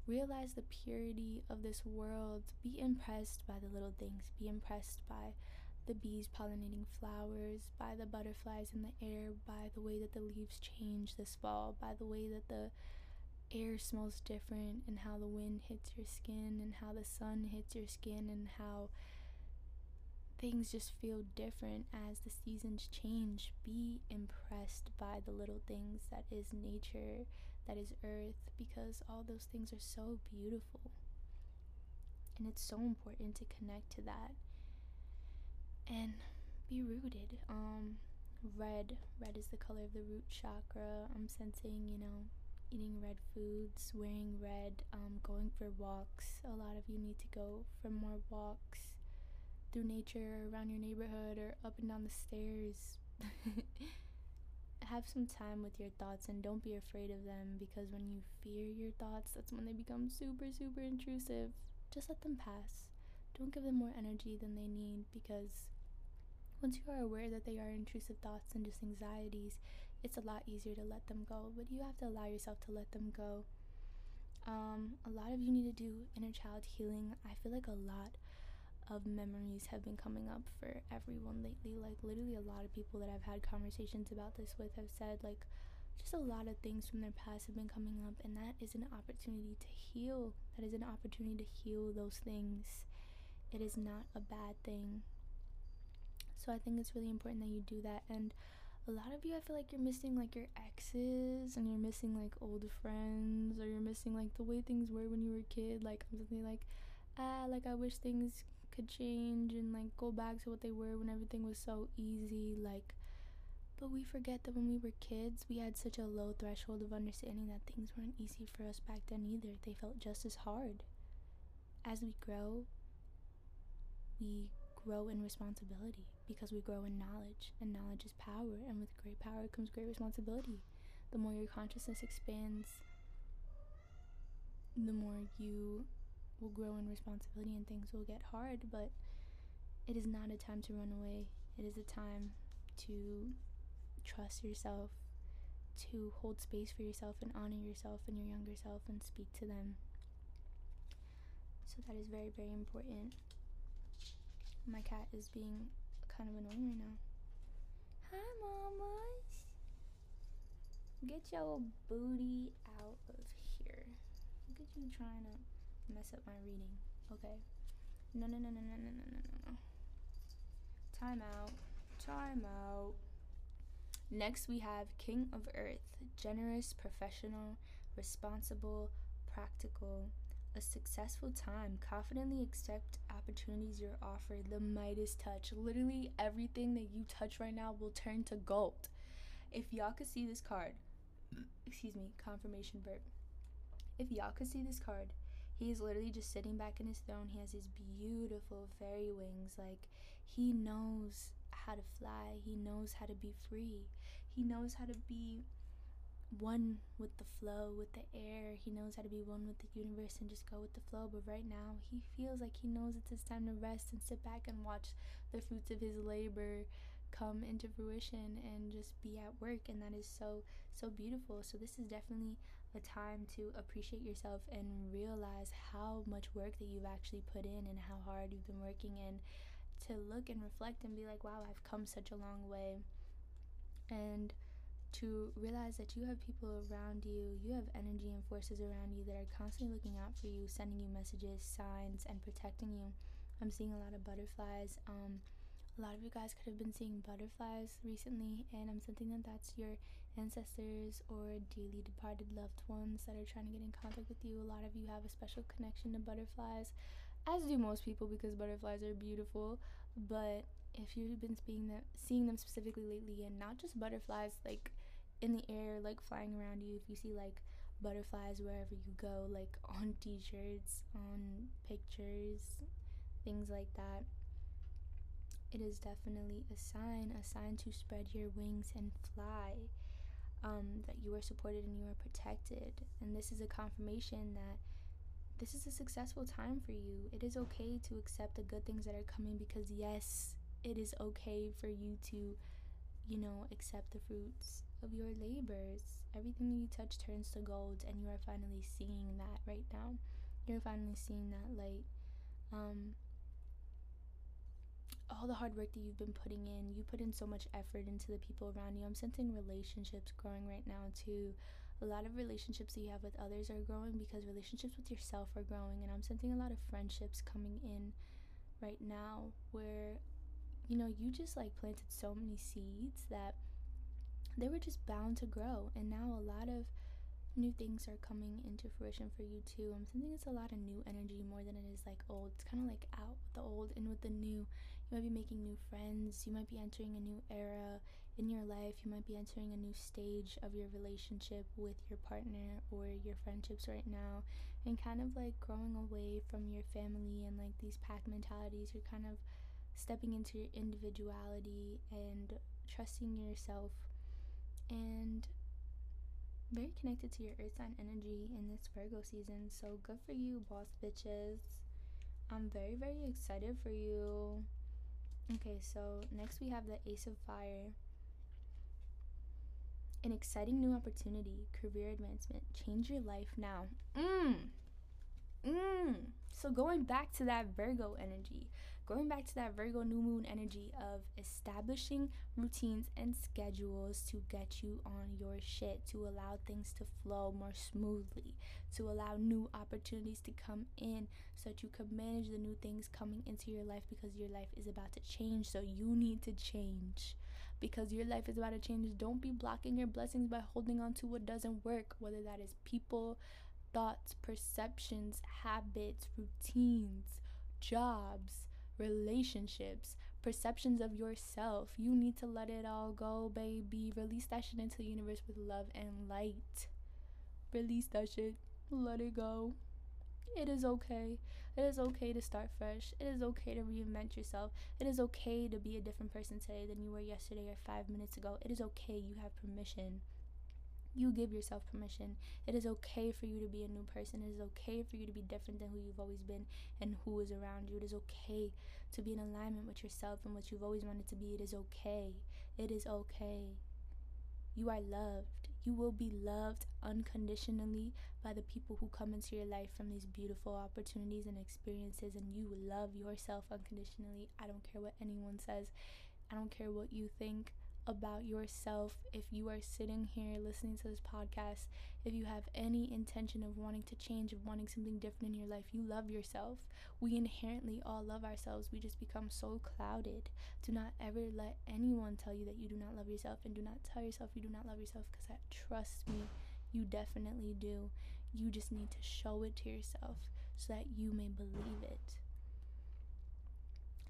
Realize the purity of this world. Be impressed by the little things. Be impressed by the bees pollinating flowers by the butterflies in the air by the way that the leaves change this fall by the way that the air smells different and how the wind hits your skin and how the sun hits your skin and how things just feel different as the seasons change. Be impressed by the little things that is nature, that is earth, because all those things are so beautiful. And it's so important to connect to that and be rooted. Um, red, red is the color of the root chakra. I'm sensing, you know, eating red foods, wearing red, um, going for walks. A lot of you need to go for more walks through nature, around your neighborhood, or up and down the stairs. Have some time with your thoughts and don't be afraid of them because when you fear your thoughts, that's when they become super, super intrusive. Just let them pass. Don't give them more energy than they need because once you are aware that they are intrusive thoughts and just anxieties, it's a lot easier to let them go, but you have to allow yourself to let them go. Um, a lot of you need to do inner child healing. I feel like a lot of memories have been coming up for everyone lately. Like, literally, a lot of people that I've had conversations about this with have said, like, just a lot of things from their past have been coming up, and that is an opportunity to heal. That is an opportunity to heal those things. It is not a bad thing. So, I think it's really important that you do that. And a lot of you, I feel like you're missing like your exes, and you're missing like old friends, or you're missing like the way things were when you were a kid. Like, I'm something like, ah, like I wish things could change and like go back to what they were when everything was so easy. Like, but we forget that when we were kids, we had such a low threshold of understanding that things weren't easy for us back then either. They felt just as hard. As we grow, we grow in responsibility because we grow in knowledge, and knowledge is power, and with great power comes great responsibility. The more your consciousness expands, the more you will grow in responsibility and things will get hard, but it is not a time to run away. It is a time to trust yourself, to hold space for yourself and honor yourself and your younger self and speak to them. So that is very, very important. My cat is being kind of annoying right now. Hi, mamas. Get your booty out of here. Look at you trying to mess up my reading. Okay. No, no, no, no, no, no, no, no, no. Time out. Time out. Next, we have King of Earth generous, professional, responsible, practical, a successful time. Confidently accept opportunities you're offered. The Midas touch. Literally, everything that you touch right now will turn to gold. If y'all could see this card, excuse me, confirmation burp. If y'all could see this card, he is literally just sitting back in his throne. He has his beautiful fairy wings. Like, he knows how to fly, he knows how to be free, he knows how to be one with the flow, with the air. He knows how to be one with the universe and just go with the flow. But right now, he feels like he knows it's his time to rest and sit back and watch the fruits of his labor come into fruition and just be at work. And that is so, so beautiful. So, this is definitely a time to appreciate yourself and realize how much work that you've actually put in and how hard you've been working and to look and reflect and be like, wow, I've come such a long way. And to realize that you have people around you, you have energy and forces around you that are constantly looking out for you, sending you messages, signs, and protecting you. I'm seeing a lot of butterflies. Um, a lot of you guys could have been seeing butterflies recently, and I'm sensing that that's your ancestors or dearly departed loved ones that are trying to get in contact with you. A lot of you have a special connection to butterflies, as do most people because butterflies are beautiful. But if you've been seeing them, seeing them specifically lately, and not just butterflies like in the air, like flying around you, if you see like butterflies wherever you go, like on t shirts, on pictures, things like that, it is definitely a sign, a sign to spread your wings and fly. Um, that you are supported and you are protected. And this is a confirmation that this is a successful time for you. It is okay to accept the good things that are coming because, yes, it is okay for you to, you know, accept the fruits of your labors. Everything you touch turns to gold, and you are finally seeing that right now. You're finally seeing that light. Um, all the hard work that you've been putting in, you put in so much effort into the people around you. I'm sensing relationships growing right now, too. A lot of relationships that you have with others are growing because relationships with yourself are growing, and I'm sensing a lot of friendships coming in right now where you know, you just like planted so many seeds that they were just bound to grow. And now a lot of new things are coming into fruition for you too. I'm sensing it's a lot of new energy more than it is like old. It's kind of like out with the old and with the new. You might be making new friends. You might be entering a new era in your life. You might be entering a new stage of your relationship with your partner or your friendships right now. And kind of like growing away from your family and like these pack mentalities. You're kind of stepping into your individuality and trusting yourself and very connected to your earth sign energy in this Virgo season. So good for you, boss bitches. I'm very, very excited for you. Okay, so next we have the Ace of Fire. An exciting new opportunity, career advancement, change your life now. Mmm. Mmm. So going back to that Virgo energy, going back to that Virgo new moon energy of establishing routines and schedules to get you on your shit, to allow things to flow more smoothly, to allow new opportunities to come in so that you can manage the new things coming into your life because your life is about to change. So you need to change because your life is about to change. Don't be blocking your blessings by holding on to what doesn't work, whether that is people, thoughts, perceptions, habits, routines, jobs relationships, perceptions of yourself. You need to let it all go, baby. Release that shit into the universe with love and light. Release that shit. Let it go. It is okay. It is okay to start fresh. It is okay to reinvent yourself. It is okay to be a different person today than you were yesterday or five minutes ago. It is okay. You have permission you give yourself permission. It is okay for you to be a new person. It is okay for you to be different than who you've always been and who is around you. It is okay to be in alignment with yourself and what you've always wanted to be. It is okay. It is okay. You are loved. You will be loved unconditionally by the people who come into your life from these beautiful opportunities and experiences, and you love yourself unconditionally. I don't care what anyone says, I don't care what you think about yourself. If you are sitting here listening to this podcast if you have any intention of wanting to change of wanting something different in your life you love yourself. We inherently all love ourselves. We just become so clouded. Do not ever let anyone tell you that you do not love yourself and do not tell yourself you do not love yourself because that trust me you definitely do. You just need to show it to yourself so that you may believe it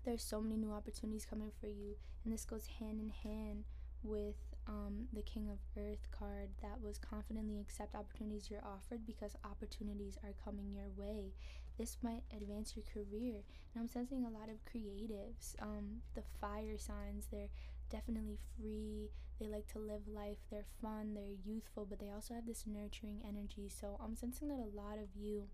there's so many new opportunities coming for you and this goes hand in hand with um, the king of earth card that was confidently accept opportunities you're offered because opportunities are coming your way. This might advance your career and i'm sensing a lot of creatives um, the fire signs they're definitely free. They like to live life. They're fun. They're youthful but they also have this nurturing energy. So i'm sensing that a lot of you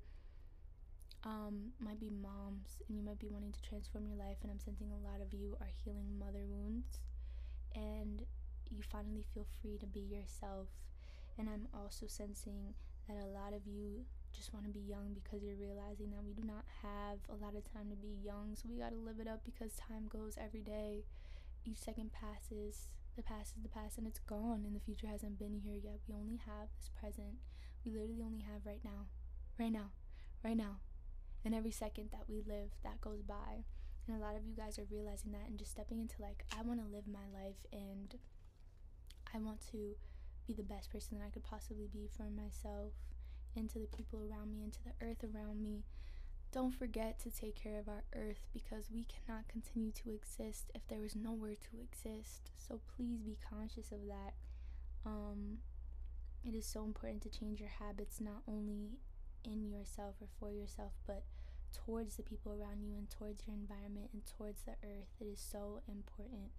um, might be moms and you might be wanting to transform your life and i'm sensing a lot of you are healing mother wounds and you finally feel free to be yourself. And i'm also sensing that a lot of you just want to be young because you're realizing that we do not have a lot of time to be young so we got to live it up because time goes every day. Each second passes the past is the past and it's gone and the future hasn't been here yet. We only have this present. We literally only have right now. Right now. Right now and every second that we live that goes by. And a lot of you guys are realizing that and just stepping into like i want to live my life and i want to be the best person that i could possibly be for myself and to the people around me and to the earth around me. Don't forget to take care of our earth because we cannot continue to exist if there is nowhere to exist. So please be conscious of that. Um it is so important to change your habits not only in yourself or for yourself, but towards the people around you and towards your environment and towards the earth. It is so important.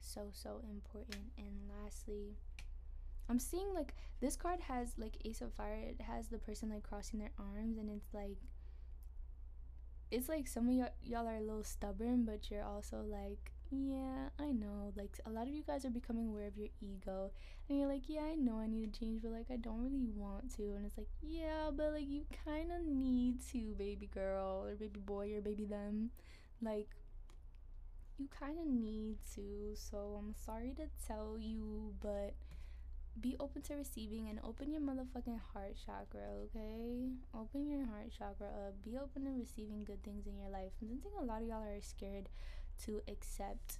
So, so important. And lastly, I'm seeing like this card has like Ace of Fire. It has the person like crossing their arms, and it's like, it's like some of y'all are a little stubborn, but you're also like yeah, I know. Like a lot of you guys are becoming aware of your ego, and you're like, yeah, I know I need to change, but like I don't really want to. And it's like, yeah, but like you kind of need to, baby girl or baby boy or baby them. Like you kind of need to. So I'm sorry to tell you, but be open to receiving and open your motherfucking heart chakra, okay? Open your heart chakra up. Be open to receiving good things in your life. I'm think a lot of y'all are scared to accept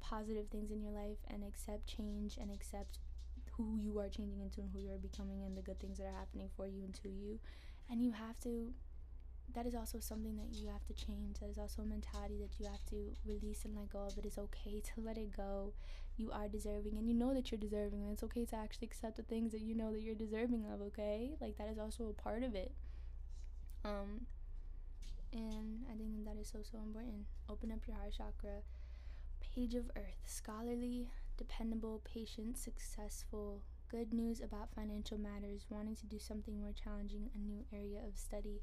positive things in your life and accept change and accept who you are changing into and who you are becoming and the good things that are happening for you and to you. And you have to, that is also something that you have to change. That is also a mentality that you have to release and let go of. But It is okay to let it go. You are deserving and you know that you're deserving. And it's okay to actually accept the things that you know that you're deserving of, okay? Like that is also a part of it. Um, and I think that is so so important. Open up your heart chakra. Page of Earth, scholarly, dependable, patient, successful. Good news about financial matters, wanting to do something more challenging, a new area of study.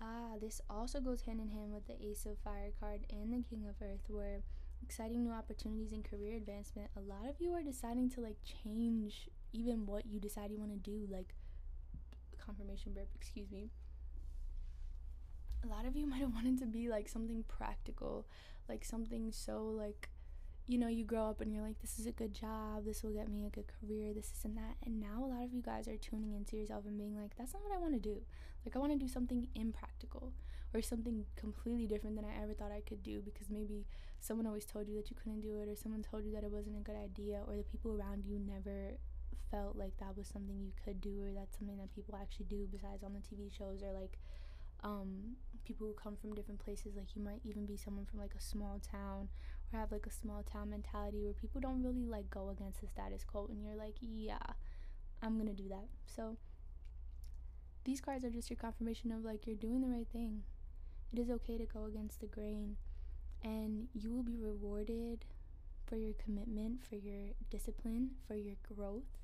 Ah, this also goes hand in hand with the Ace of Fire card and the King of Earth, where exciting new opportunities and career advancement. A lot of you are deciding to like change even what you decide you want to do, like confirmation burp, excuse me a lot of you might have wanted to be like something practical, like something so like you know, you grow up and you're like, this is a good job, this will get me a good career, this, is and that. And now a lot of you guys are tuning into yourself and being like, that's not what I want to do. Like, I want to do something impractical or something completely different than I ever thought I could do because maybe someone always told you that you couldn't do it or someone told you that it wasn't a good idea or the people around you never felt like that was something you could do or that's something that people actually do besides on the TV shows or like um, people who come from different places like you might even be someone from like a small town or have like a small town mentality where people don't really like go against the status quo and you're like yeah i'm gonna do that. So these cards are just your confirmation of like you're doing the right thing. It is okay to go against the grain and you will be rewarded for your commitment for your discipline for your growth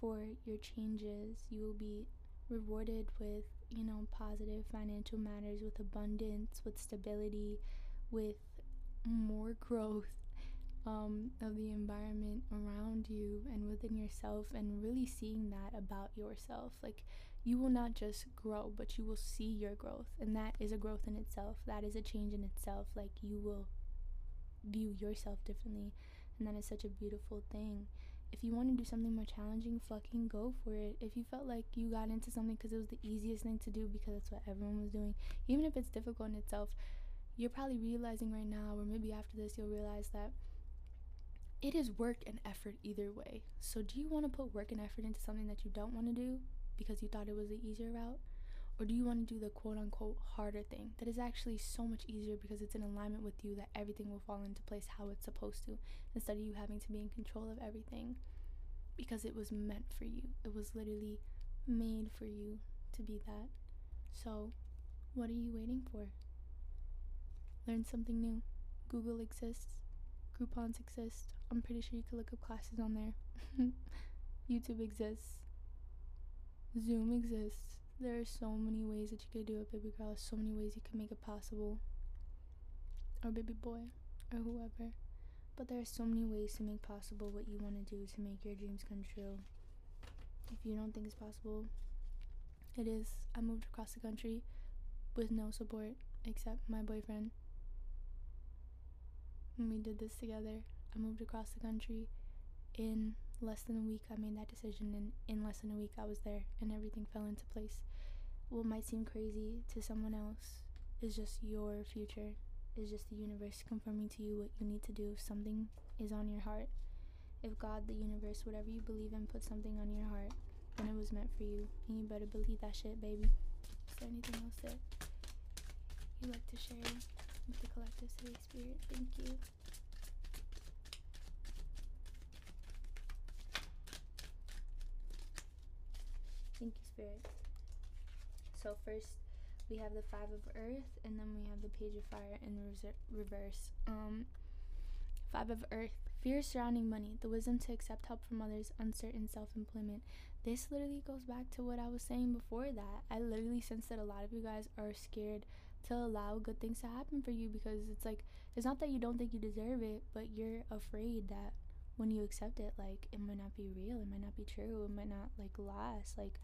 for your changes. You will be rewarded with you know, positive financial matters, with abundance, with stability, with more growth um, of the environment around you and within yourself, and really seeing that about yourself. Like, you will not just grow, but you will see your growth, and that is a growth in itself. That is a change in itself. Like, you will view yourself differently, and that is such a beautiful thing if you want to do something more challenging, fucking go for it. If you felt like you got into something because it was the easiest thing to do because that's what everyone was doing, even if it's difficult in itself, you're probably realizing right now, or maybe after this, you'll realize that it is work and effort either way. So, do you want to put work and effort into something that you don't want to do because you thought it was the easier route? Or do you want to do the quote unquote harder thing that is actually so much easier because it's in alignment with you that everything will fall into place how it's supposed to instead of you having to be in control of everything because it was meant for you? It was literally made for you to be that. So, what are you waiting for? Learn something new. Google exists, Groupons exist. I'm pretty sure you could look up classes on there. YouTube exists, Zoom exists there are so many ways that you could do it, baby girl. so many ways you can make it possible. Or baby boy, or whoever. But there are so many ways to make possible what you want to do to make your dreams come true. If you don't think it's possible, it is. I moved across the country with no support except my boyfriend. We did this together, I moved across the country in less than a week I made that decision and in less than a week I was there and everything fell into place. What might seem crazy to someone else is just your future. Is just the universe confirming to you what you need to do if something is on your heart. If God, the universe, whatever you believe in, put something on your heart, then it was meant for you. And you better believe that shit, baby. Is there anything else that you'd like to share with the collective today, Spirit? Thank you. Thank you, Spirit. So, first, we have the Five of Earth, and then we have the Page of Fire in the reverse. Um, five of Earth, fear surrounding money, the wisdom to accept help from others, uncertain self employment. This literally goes back to what I was saying before that. I literally sense that a lot of you guys are scared to allow good things to happen for you because it's like, it's not that you don't think you deserve it, but you're afraid that when you accept it, like it might not be real, it might not be true, it might not like last. Like,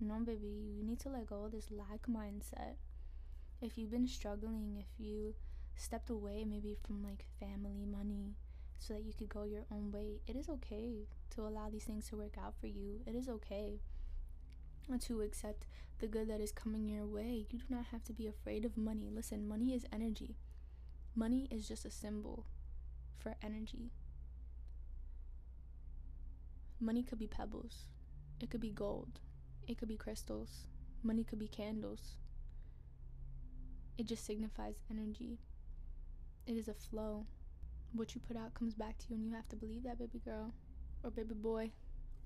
no, baby, you need to let go of this lack mindset. If you've been struggling, if you stepped away maybe from like family money so that you could go your own way, it is okay to allow these things to work out for you. It is okay to accept the good that is coming your way. You do not have to be afraid of money. Listen, money is energy. Money is just a symbol for energy. Money could be pebbles, it could be gold, it could be crystals, money could be candles. It just signifies energy. It is a flow. What you put out comes back to you, and you have to believe that, baby girl, or baby boy,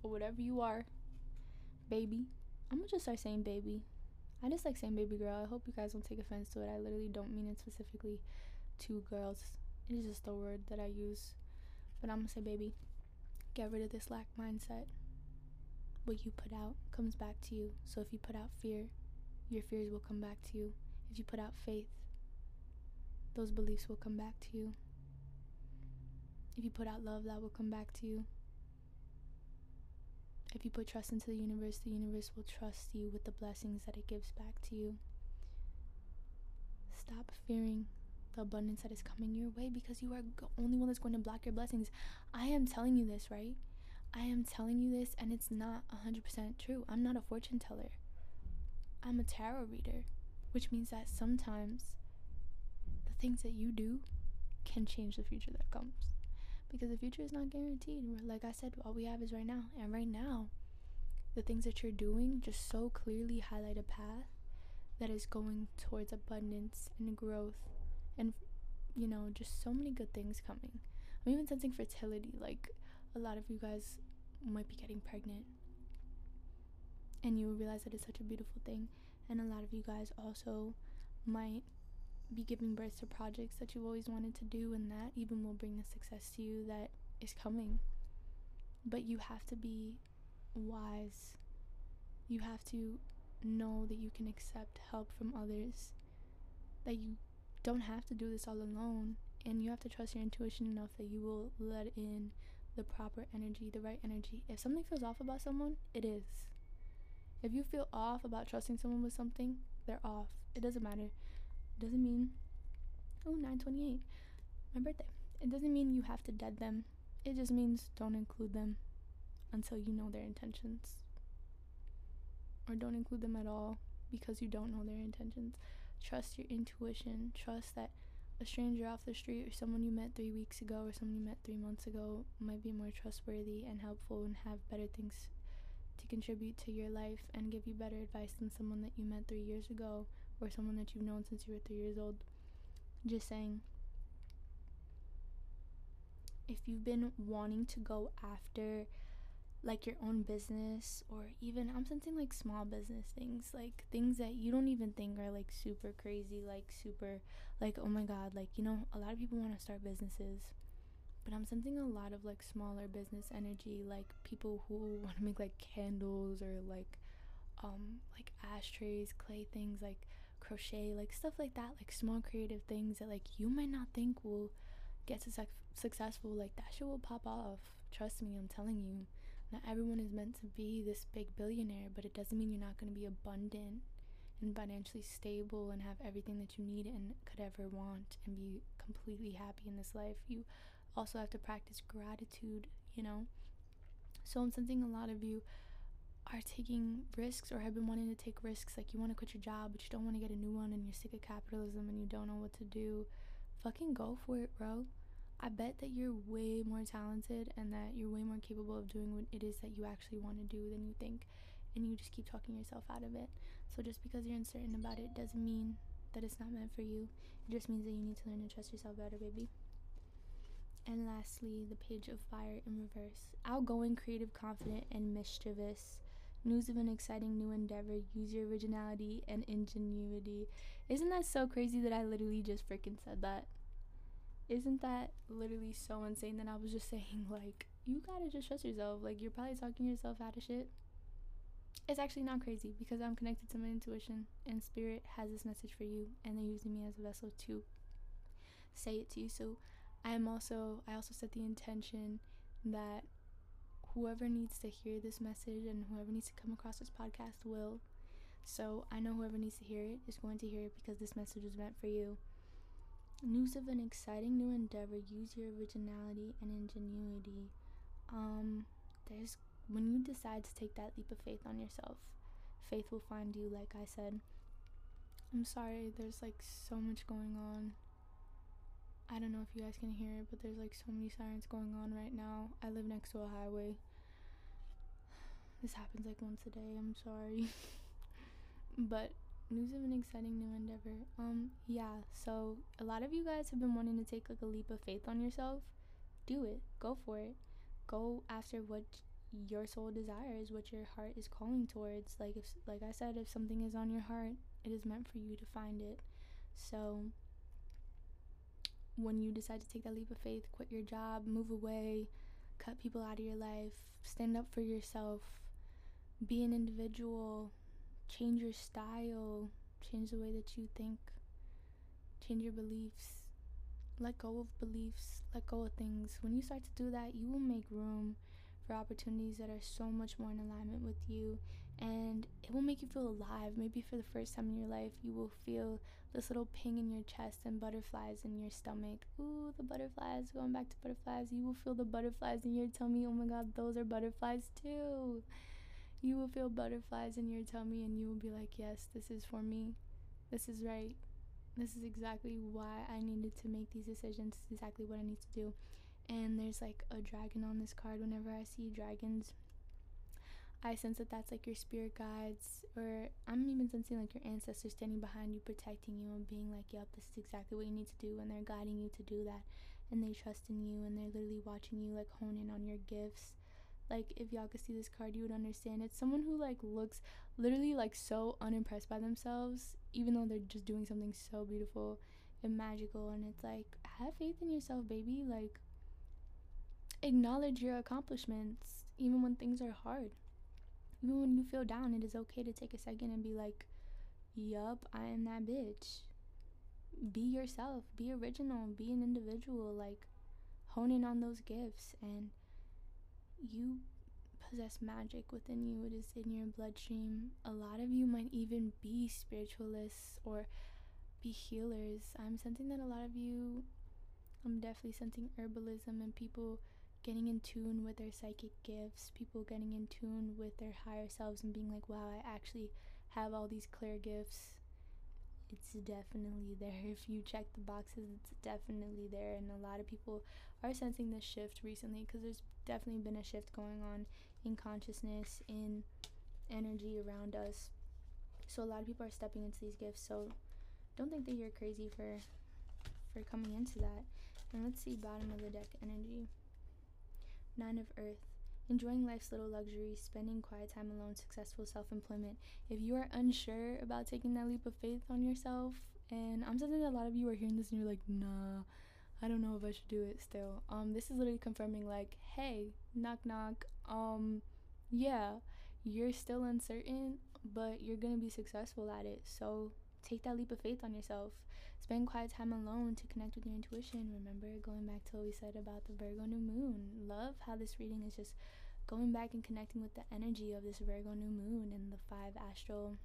or whatever you are. Baby. I'm gonna just start saying baby. I just like saying baby girl. I hope you guys don't take offense to it. I literally don't mean it specifically to girls. It is just a word that I use. But I'm gonna say baby. Get rid of this lack mindset. What you put out comes back to you. So if you put out fear, your fears will come back to you. If you put out faith, those beliefs will come back to you. If you put out love, that will come back to you. If you put trust into the universe, the universe will trust you with the blessings that it gives back to you. stop fearing the abundance that is coming your way because you are the only one that's going to block your blessings. I am telling you this, right? I am telling you this, and it's not 100% true. I'm not a fortune teller, I'm a tarot reader, which means that sometimes the things that you do can change the future that comes because the future is not guaranteed. Like I said, all we have is right now, and right now, the things that you're doing just so clearly highlight a path that is going towards abundance and growth and you know just so many good things coming. I'm even sensing fertility like a lot of you guys might be getting pregnant. And you will realize that it's such a beautiful thing. And a lot of you guys also might be giving birth to projects that you've always wanted to do and that even will bring the success to you that is coming. But you have to be wise. You have to know that you can accept help from others that you don't have to do this all alone and you have to trust your intuition enough that you will let in the proper energy the right energy. If something feels off about someone it is. If you feel off about trusting someone with something they're off. It doesn't matter. It doesn't mean oh 928 my birthday. It doesn't mean you have to dead them. It just means don't include them until you know their intentions. Or don't include them at all because you don't know their intentions Trust your intuition. Trust that a stranger off the street or someone you met three weeks ago or someone you met three months ago might be more trustworthy and helpful and have better things to contribute to your life and give you better advice than someone that you met three years ago or someone that you've known since you were three years old. Just saying. If you've been wanting to go after like your own business or even I'm sensing like small business things, like things that you don't even think are like super crazy, like super like oh my god, like you know, a lot of people want to start businesses. But I'm sensing a lot of like smaller business energy, like people who want to make like candles or like um like ashtrays, clay things like crochet, like stuff like that, like small creative things that like you might not think will get su- successful, like that shit will pop off. Trust me, I'm telling you not everyone is meant to be this big billionaire, but it doesn't mean you're not going to be abundant and financially stable and have everything that you need and could ever want and be completely happy in this life. You also have to practice gratitude, you know? So I'm sensing a lot of you are taking risks or have been wanting to take risks. Like you want to quit your job, but you don't want to get a new one and you're sick of capitalism and you don't know what to do. Fucking go for it, bro. I bet that you're way more talented and that you're way more capable of doing what it is that you actually want to do than you think. And you just keep talking yourself out of it. So just because you're uncertain about it doesn't mean that it's not meant for you. It just means that you need to learn to trust yourself better, baby. And lastly, the page of fire in reverse. Outgoing, creative, confident, and mischievous. News of an exciting new endeavor. Use your originality and ingenuity. Isn't that so crazy that I literally just freaking said that? Isn't that literally so insane that I was just saying, like, you gotta just trust yourself. Like, you're probably talking yourself out of shit. It's actually not crazy because I'm connected to my intuition and spirit has this message for you and they're using me as a vessel to say it to you. So I am also I also set the intention that whoever needs to hear this message and whoever needs to come across this podcast will. So I know whoever needs to hear it is going to hear it because this message is meant for you. News of an exciting new endeavor. Use your originality and ingenuity. Um, there's when you decide to take that leap of faith on yourself, faith will find you. Like I said. I'm sorry. There's like so much going on. I don't know if you guys can hear it, but there's like so many sirens going on right now. I live next to a highway. This happens like once a day. I'm sorry. but news of an exciting new endeavor. Um, yeah, so a lot of you guys have been wanting to take like a leap of faith on yourself. Do it. Go for it. Go after what your soul desires, what your heart is calling towards. Like if like I said, if something is on your heart, it is meant for you to find it. So when you decide to take that leap of faith, quit your job, move away, cut people out of your life, stand up for yourself, be an individual, change your style, change the way that you think, change your beliefs, let go of beliefs, let go of things. When you start to do that, you will make room for opportunities that are so much more in alignment with you and it will make you feel alive. Maybe for the first time in your life, you will feel this little ping in your chest and butterflies in your stomach. Ooh, the butterflies. Going back to butterflies, you will feel the butterflies in your tummy. Oh my god, those are butterflies too. You will feel butterflies in your tummy and you will be like, yes, this is for me. This is right. This is exactly why I needed to make these decisions. This is exactly what I need to do. And there's like a dragon on this card. Whenever I see dragons, I sense that that's like your spirit guides, or I'm even sensing like your ancestors standing behind you, protecting you, and being like, yep, this is exactly what you need to do. And they're guiding you to do that. And they trust in you, and they're literally watching you like hone in on your gifts. Like, if y'all could see this card, you would understand. It's someone who like looks literally like so unimpressed by themselves, even though they're just doing something so beautiful and magical. And it's like, have faith in yourself, baby. Like, acknowledge your accomplishments, even when things are hard even when you feel down, it is okay to take a second and be like, Yup, I am that bitch. Be yourself, be original, be an individual. Like, hone in on those gifts, and you possess magic within you. It is in your bloodstream. A lot of you might even be spiritualists or be healers. I'm sensing that a lot of you, I'm definitely sensing herbalism and people getting in tune with their psychic gifts, people getting in tune with their higher selves and being like, wow, I actually have all these clear gifts. It's definitely there. If you check the boxes, it's definitely there. And a lot of people are sensing this shift recently because there's definitely been a shift going on in consciousness, in energy around us. So a lot of people are stepping into these gifts. So don't think that you're crazy for for coming into that. And let's see bottom of the deck energy. Nine of Earth. Enjoying life's little luxuries, spending quiet time alone, successful self employment. If you are unsure about taking that leap of faith on yourself, and I'm sensing that a lot of you are hearing this and you're like, nah, I don't know if I should do it still. Um, this is literally confirming, like, hey, knock knock, um, yeah, you're still uncertain, but you're gonna be successful at it. So take that leap of faith on yourself. Spend quiet time alone to connect with your intuition. Remember, going back to what we said about the Virgo new moon. Love how this reading is just going back and connecting with the energy of this Virgo new moon and the five astral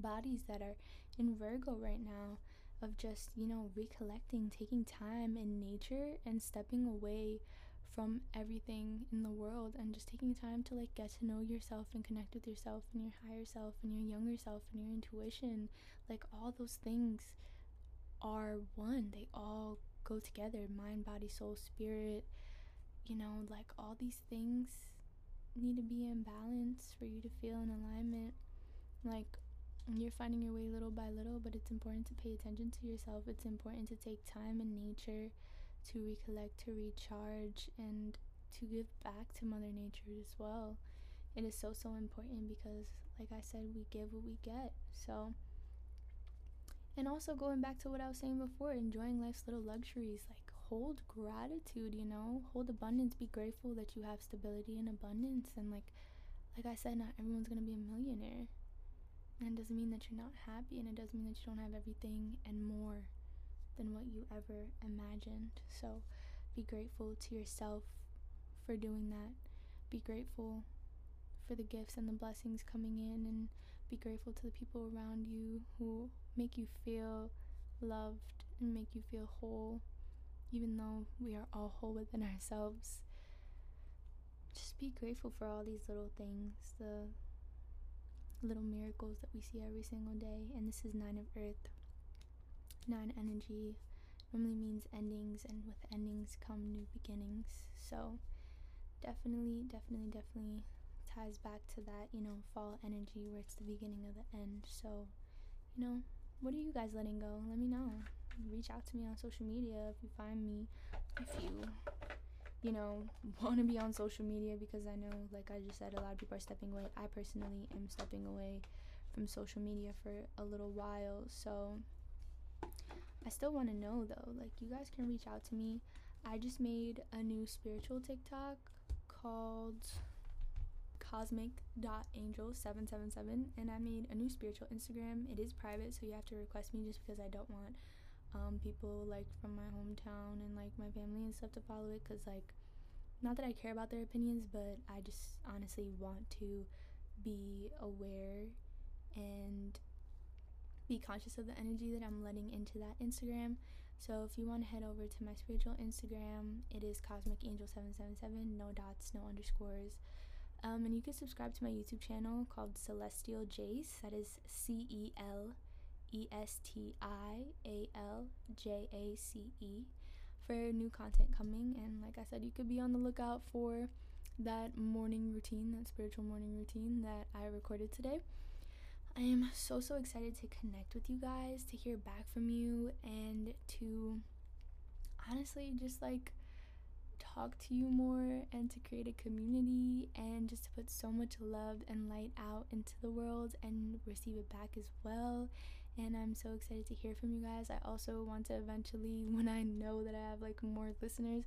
bodies that are in Virgo right now of just, you know, recollecting, taking time in nature and stepping away from everything in the world and just taking time to like get to know yourself and connect with yourself and your higher self and your younger self and your intuition like all those things are one. They all go together mind, body, soul, spirit. You know, like all these things need to be in balance for you to feel in alignment. Like you're finding your way little by little, but it's important to pay attention to yourself. It's important to take time in nature to recollect, to recharge, and to give back to Mother Nature as well. It is so, so important because, like I said, we give what we get. So, and also going back to what I was saying before, enjoying life's little luxuries, like hold gratitude, you know, hold abundance, be grateful that you have stability and abundance and like like I said, not everyone's gonna be a millionaire. And it doesn't mean that you're not happy and it doesn't mean that you don't have everything and more than what you ever imagined. So be grateful to yourself for doing that. Be grateful for the gifts and the blessings coming in and be grateful to the people around you who make you feel loved and make you feel whole, even though we are all whole within ourselves. Just be grateful for all these little things, the little miracles that we see every single day. And this is Nine of Earth. Nine energy normally means endings, and with endings come new beginnings. So, definitely, definitely, definitely ties back to that, you know, fall energy where it's the beginning of the end. So, you know, what are you guys letting go? Let me know. Reach out to me on social media if you find me. If you, you know, want to be on social media because I know, like I just said, a lot of people are stepping away. I personally am stepping away from social media for a little while. So I still want to know though. Like, you guys can reach out to me. I just made a new spiritual TikTok called Cosmic cosmic.angel777 and I made a new spiritual Instagram. It is private, so you have to request me just because I don't want um, people like from my hometown and like my family and stuff to follow it because like not that I care about their opinions, but I just honestly want to be aware and be conscious of the energy that I'm letting into that Instagram. So if you want to head over to my spiritual Instagram, it is Cosmic Angel 777, no dots, no underscores. Um, and you can subscribe to my YouTube channel called Celestial Jace. That is C E L E S T I A L J A C E for new content coming. And like I said, you could be on the lookout for that morning routine, that spiritual morning routine that I recorded today. I am so, so excited to connect with you guys, to hear back from you, and to honestly just like talk to you more and to create a community and just to put so much love and light out into the world and receive it back as well. And I'm so excited to hear from you guys. I also want to eventually, when I know that I have like more listeners,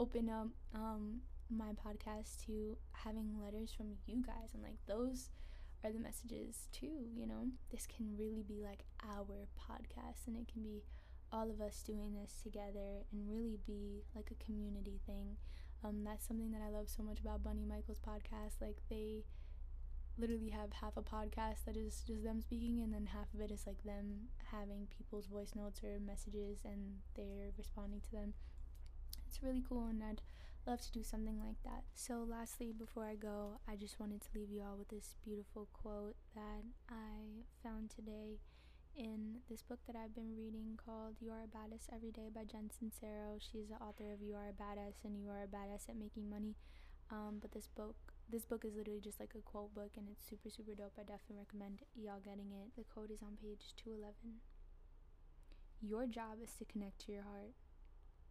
open up um, my podcast to having letters from you guys and like those are the messages too, you know? This can really be like our podcast and it can be all of us doing this together and really be like a community thing. Um, that's something that I love so much about Bunny Michael's podcast. Like they literally have half a podcast that is just them speaking and then half of it is like them having people's voice notes or messages and they're responding to them. It's really cool and I'd love to do something like that. So, lastly, before I go, I just wanted to leave you all with this beautiful quote that I found today in this book that I've been reading called You Are a Badass Every Day by Jen Sincero. She's the author of You Are a Badass and You Are a Badass at Making Money. Um, but this book this book is literally just like a quote book and it's super super dope. I definitely recommend y'all getting it. The quote is on page 211. Your job is to connect to your heart.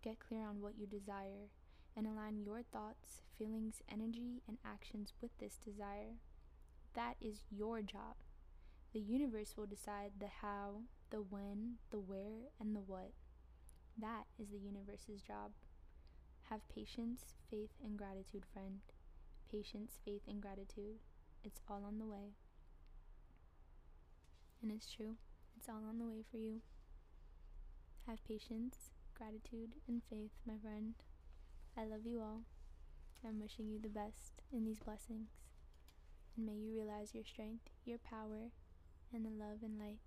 Get clear on what you desire and align your thoughts, feelings, energy, and actions with this desire. That is your job. The universe will decide the how, the when, the where, and the what. That is the universe's job. Have patience, faith, and gratitude, friend. Patience, faith, and gratitude. It's all on the way. And it's true, it's all on the way for you. Have patience, gratitude, and faith, my friend. I love you all. I'm wishing you the best in these blessings. And may you realize your strength, your power, and the love and light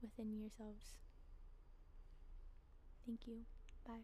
within yourselves. Thank you. Bye.